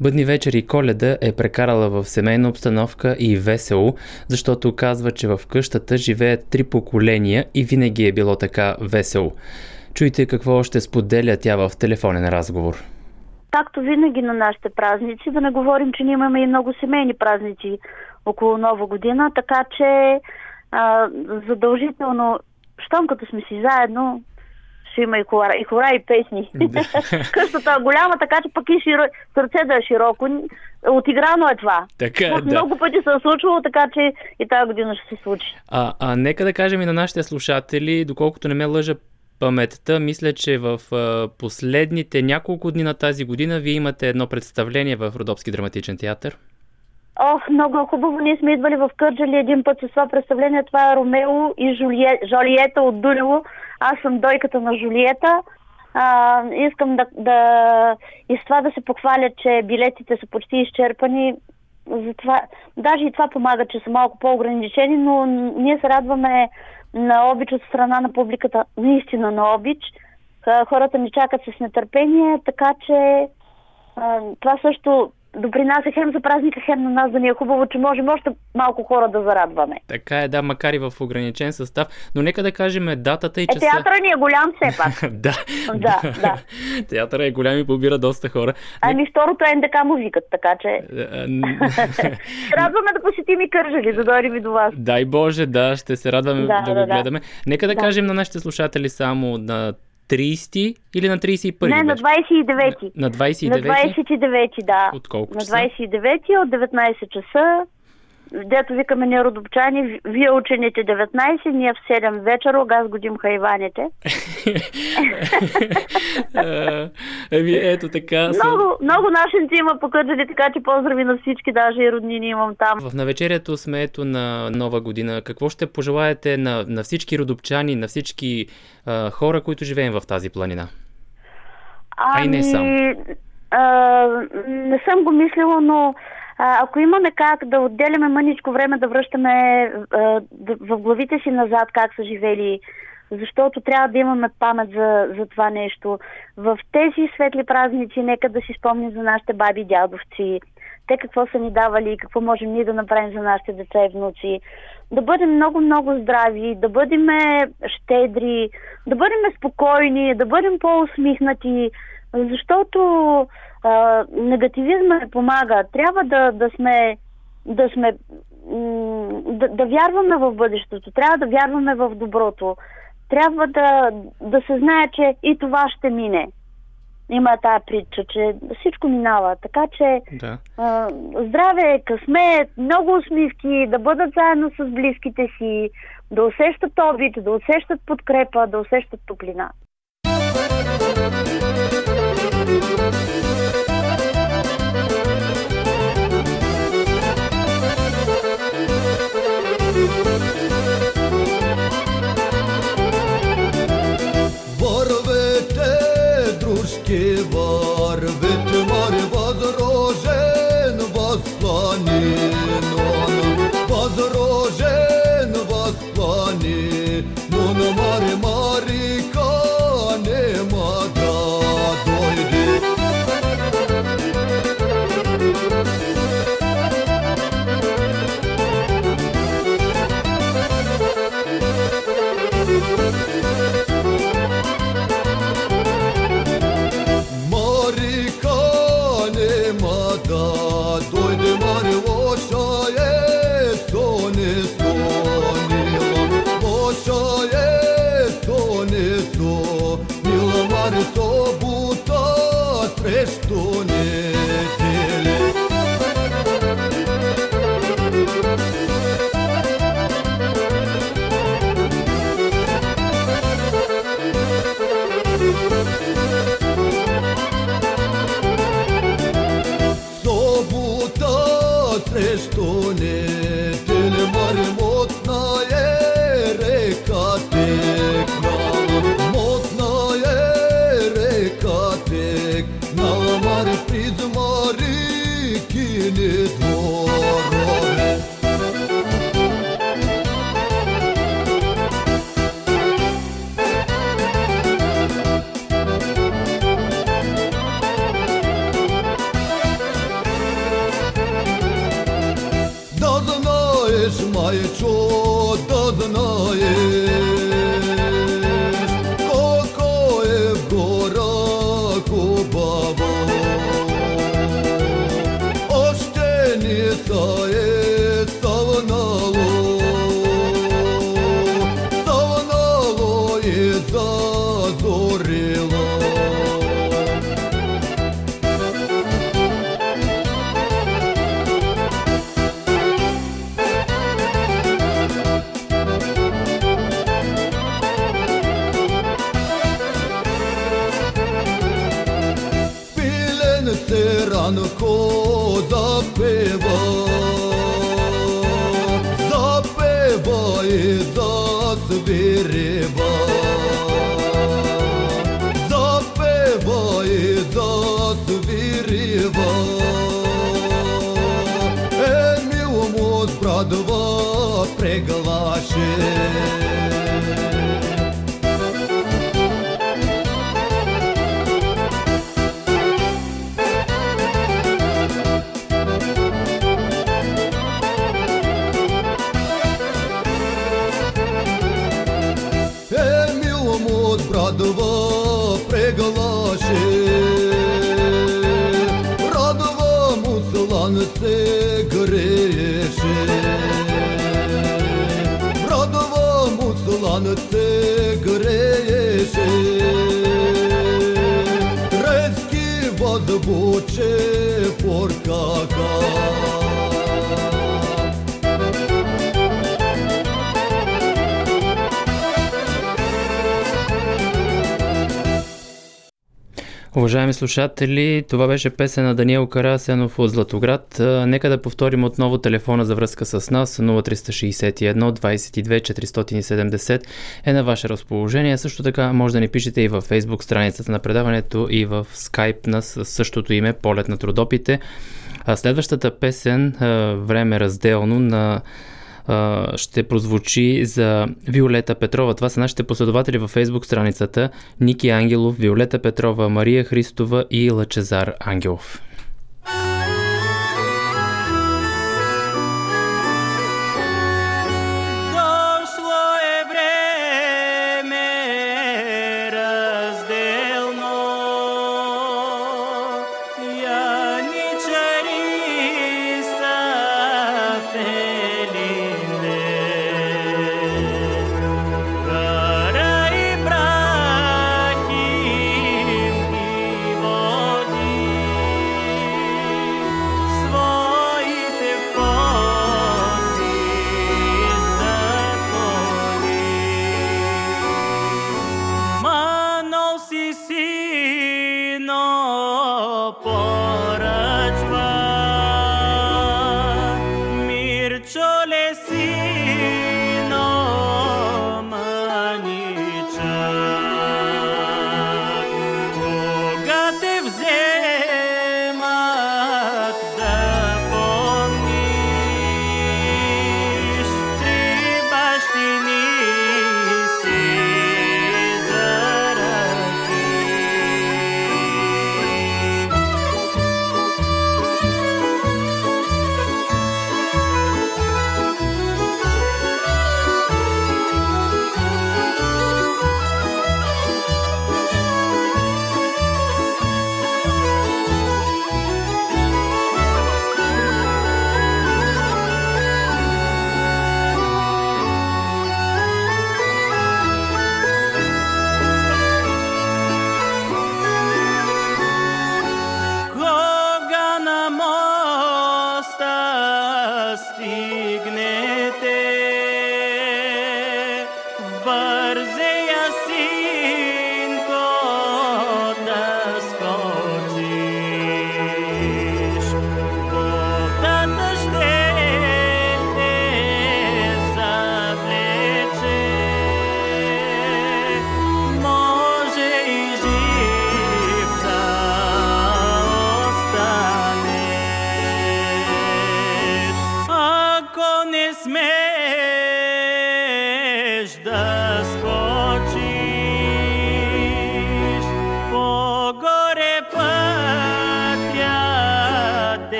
Бъдни вечер и коледа е прекарала в семейна обстановка и весело, защото казва, че в къщата живеят три поколения и винаги е било така весело. Чуйте какво ще споделя тя в телефонен разговор както винаги на нашите празници, да не говорим, че ние имаме и много семейни празници около Нова година, така че а, задължително, щом като сме си заедно, ще има и хора, и, хора, и песни. Къщата е голяма, така че пък и широ... сърце да е широко. Отиграно е това. Така, да. Много пъти се е случвало, така че и тази година ще се случи. А, а нека да кажем и на нашите слушатели, доколкото не ме лъжа паметта, мисля, че в последните няколко дни на тази година вие имате едно представление в Родопски драматичен театър. Ох, много хубаво. Ние сме идвали в Кърджали един път с това представление. Това е Ромео и Жулие... Жолиета от Дулево. Аз съм дойката на Жулиета. А, искам да, да и с това да се похваля, че билетите са почти изчерпани. Затова, даже и това помага, че са малко по-ограничени, но ние се радваме на обич от страна на публиката, наистина на обич. Хората ни чакат с нетърпение, така че това също допринася хем за празника, хем на нас да ни е хубаво, че можем още малко хора да зарадваме. Така е, да, макар и в ограничен състав. Но нека да кажем датата и часа. Е, театъра ни е голям все пак. да. да, да. Театъра е голям и побира доста хора. Ами второто е НДК музикът, така че... Е, радваме да посетим и Кържали, да дойдем и до вас. Дай Боже, да, ще се радваме да, да, да го гледаме. Нека да, да кажем на нашите слушатели само на 30 или на 31? Не, на 29. На, на 29? На 29, да. От колко часа? На 29 от 19 часа дето викаме ние родопчани, вие учените 19, ние в 7 вечера, аз годим хайваните. Еми, ето така. Много, много нашенци има покътали, така че поздрави на всички, даже и роднини имам там. В навечерието сме ето на нова година. Какво ще пожелаете на, на всички родопчани, на всички а, хора, които живеем в тази планина? Ами, а и не сам. А, не съм го мислила, но ако имаме как да отделяме мъничко време да връщаме в главите си назад как са живели, защото трябва да имаме памет за, за това нещо. В тези светли празници нека да си спомним за нашите баби и дядовци, те какво са ни давали и какво можем ние да направим за нашите деца и внуци. Да бъдем много-много здрави, да бъдем щедри, да бъдем спокойни, да бъдем по-усмихнати, защото а, негативизма не помага. Трябва да, да сме, да сме да, да вярваме в бъдещето, трябва да вярваме в доброто. Трябва да, да се знае, че и това ще мине. Има тая притча, че всичко минава. Така че да. а, здраве, късмет, много усмивки, да бъдат заедно с близките си, да усещат обид, да усещат подкрепа, да усещат топлина. que vós nu te greșe Reschi văd buce porcaca Уважаеми слушатели, това беше песен на Даниел Карасенов от Златоград. Нека да повторим отново телефона за връзка с нас 0361 22 470 е на ваше разположение. Също така може да ни пишете и във Facebook страницата на предаването и в Skype на същото име Полет на трудопите. Следващата песен Време разделно на ще прозвучи за Виолета Петрова. Това са нашите последователи във фейсбук страницата Ники Ангелов, Виолета Петрова, Мария Христова и Лъчезар Ангелов.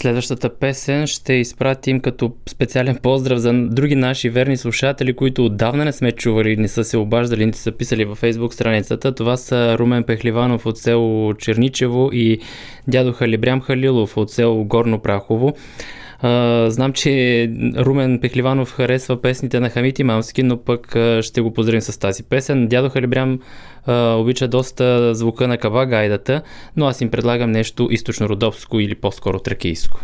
Следващата песен ще изпратим като специален поздрав за други наши верни слушатели, които отдавна не сме чували, не са се обаждали, не са писали във фейсбук страницата. Това са Румен Пехливанов от село Черничево и дядо Халибрям Халилов от село Горно Прахово. Знам, че Румен Пехливанов харесва песните на Хамит Имамски, но пък ще го поздравим с тази песен. Дядо Халибрям а, обича доста звука на каба гайдата, но аз им предлагам нещо източно-родопско или по-скоро тракийско.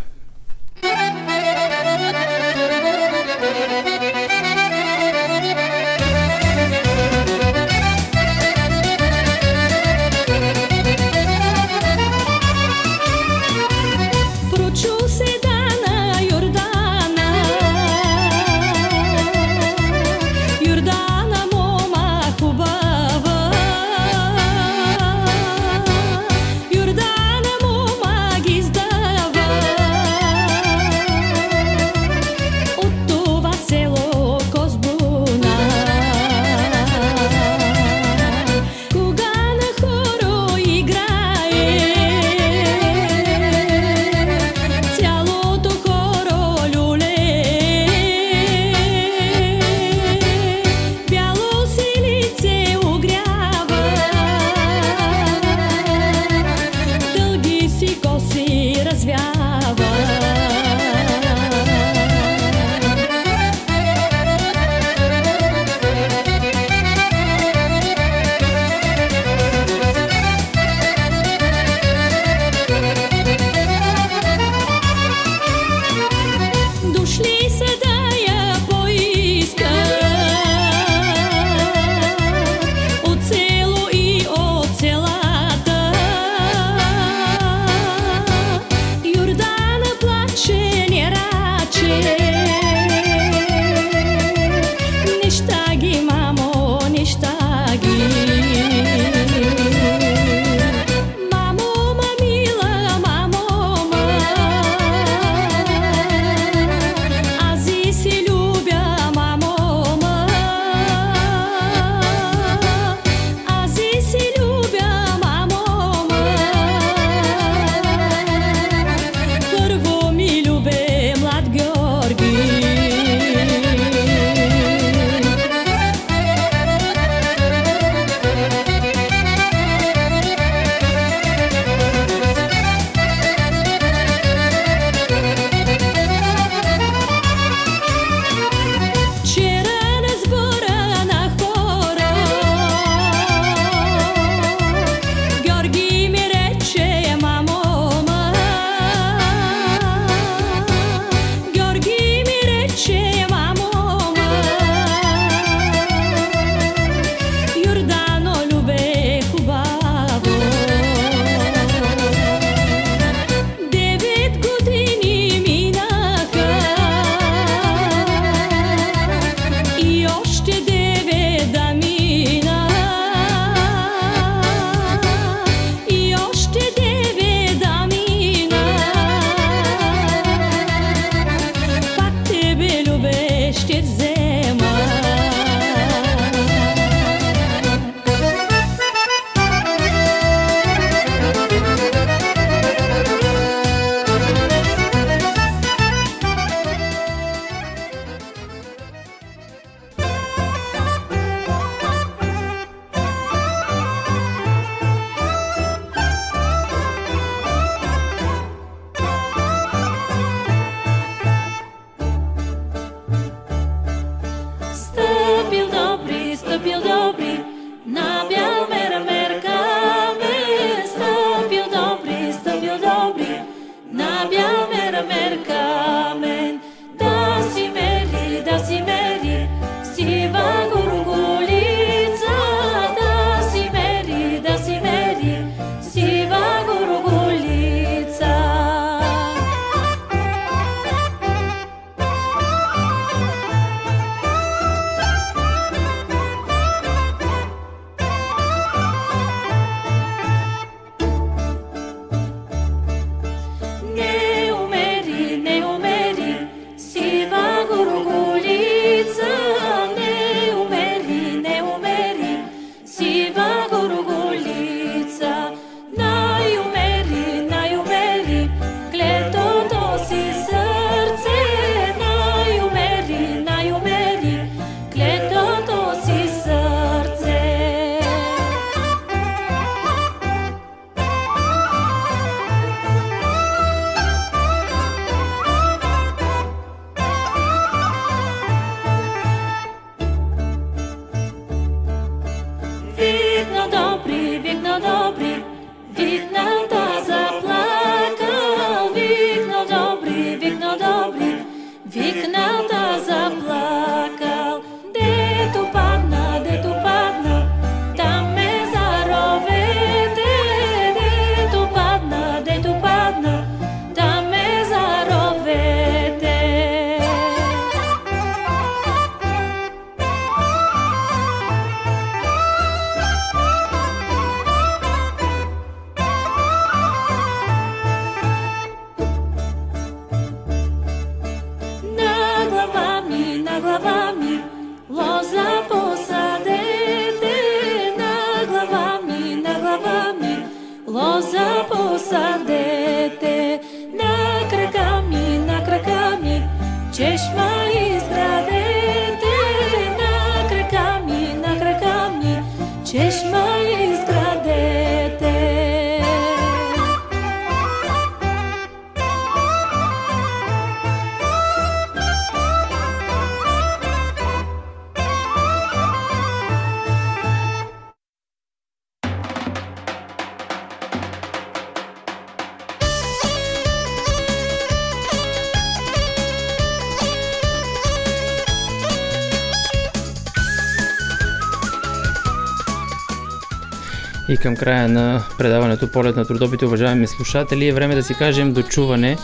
И към края на предаването Полет на трудобите, уважаеми слушатели, е време да си кажем дочуване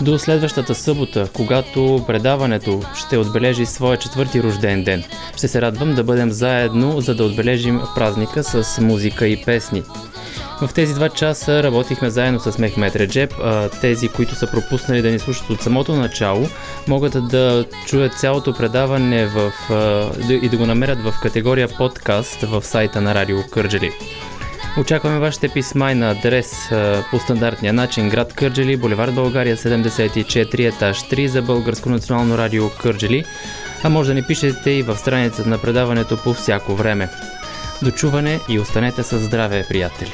до следващата събота, когато предаването ще отбележи своя четвърти рожден ден. Ще се радвам да бъдем заедно, за да отбележим празника с музика и песни. В тези два часа работихме заедно с Мехмет Реджеп. Тези, които са пропуснали да ни слушат от самото начало, могат да чуят цялото предаване в, и да го намерят в категория подкаст в сайта на Радио Кърджели. Очакваме вашите писма и на адрес по стандартния начин град Кърджели, булевард България 74, етаж 3 за Българско национално радио Кърджели, а може да ни пишете и в страницата на предаването по всяко време. Дочуване и останете със здраве, приятели!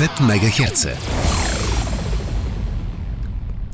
Радио Кърджали. 90 МГц.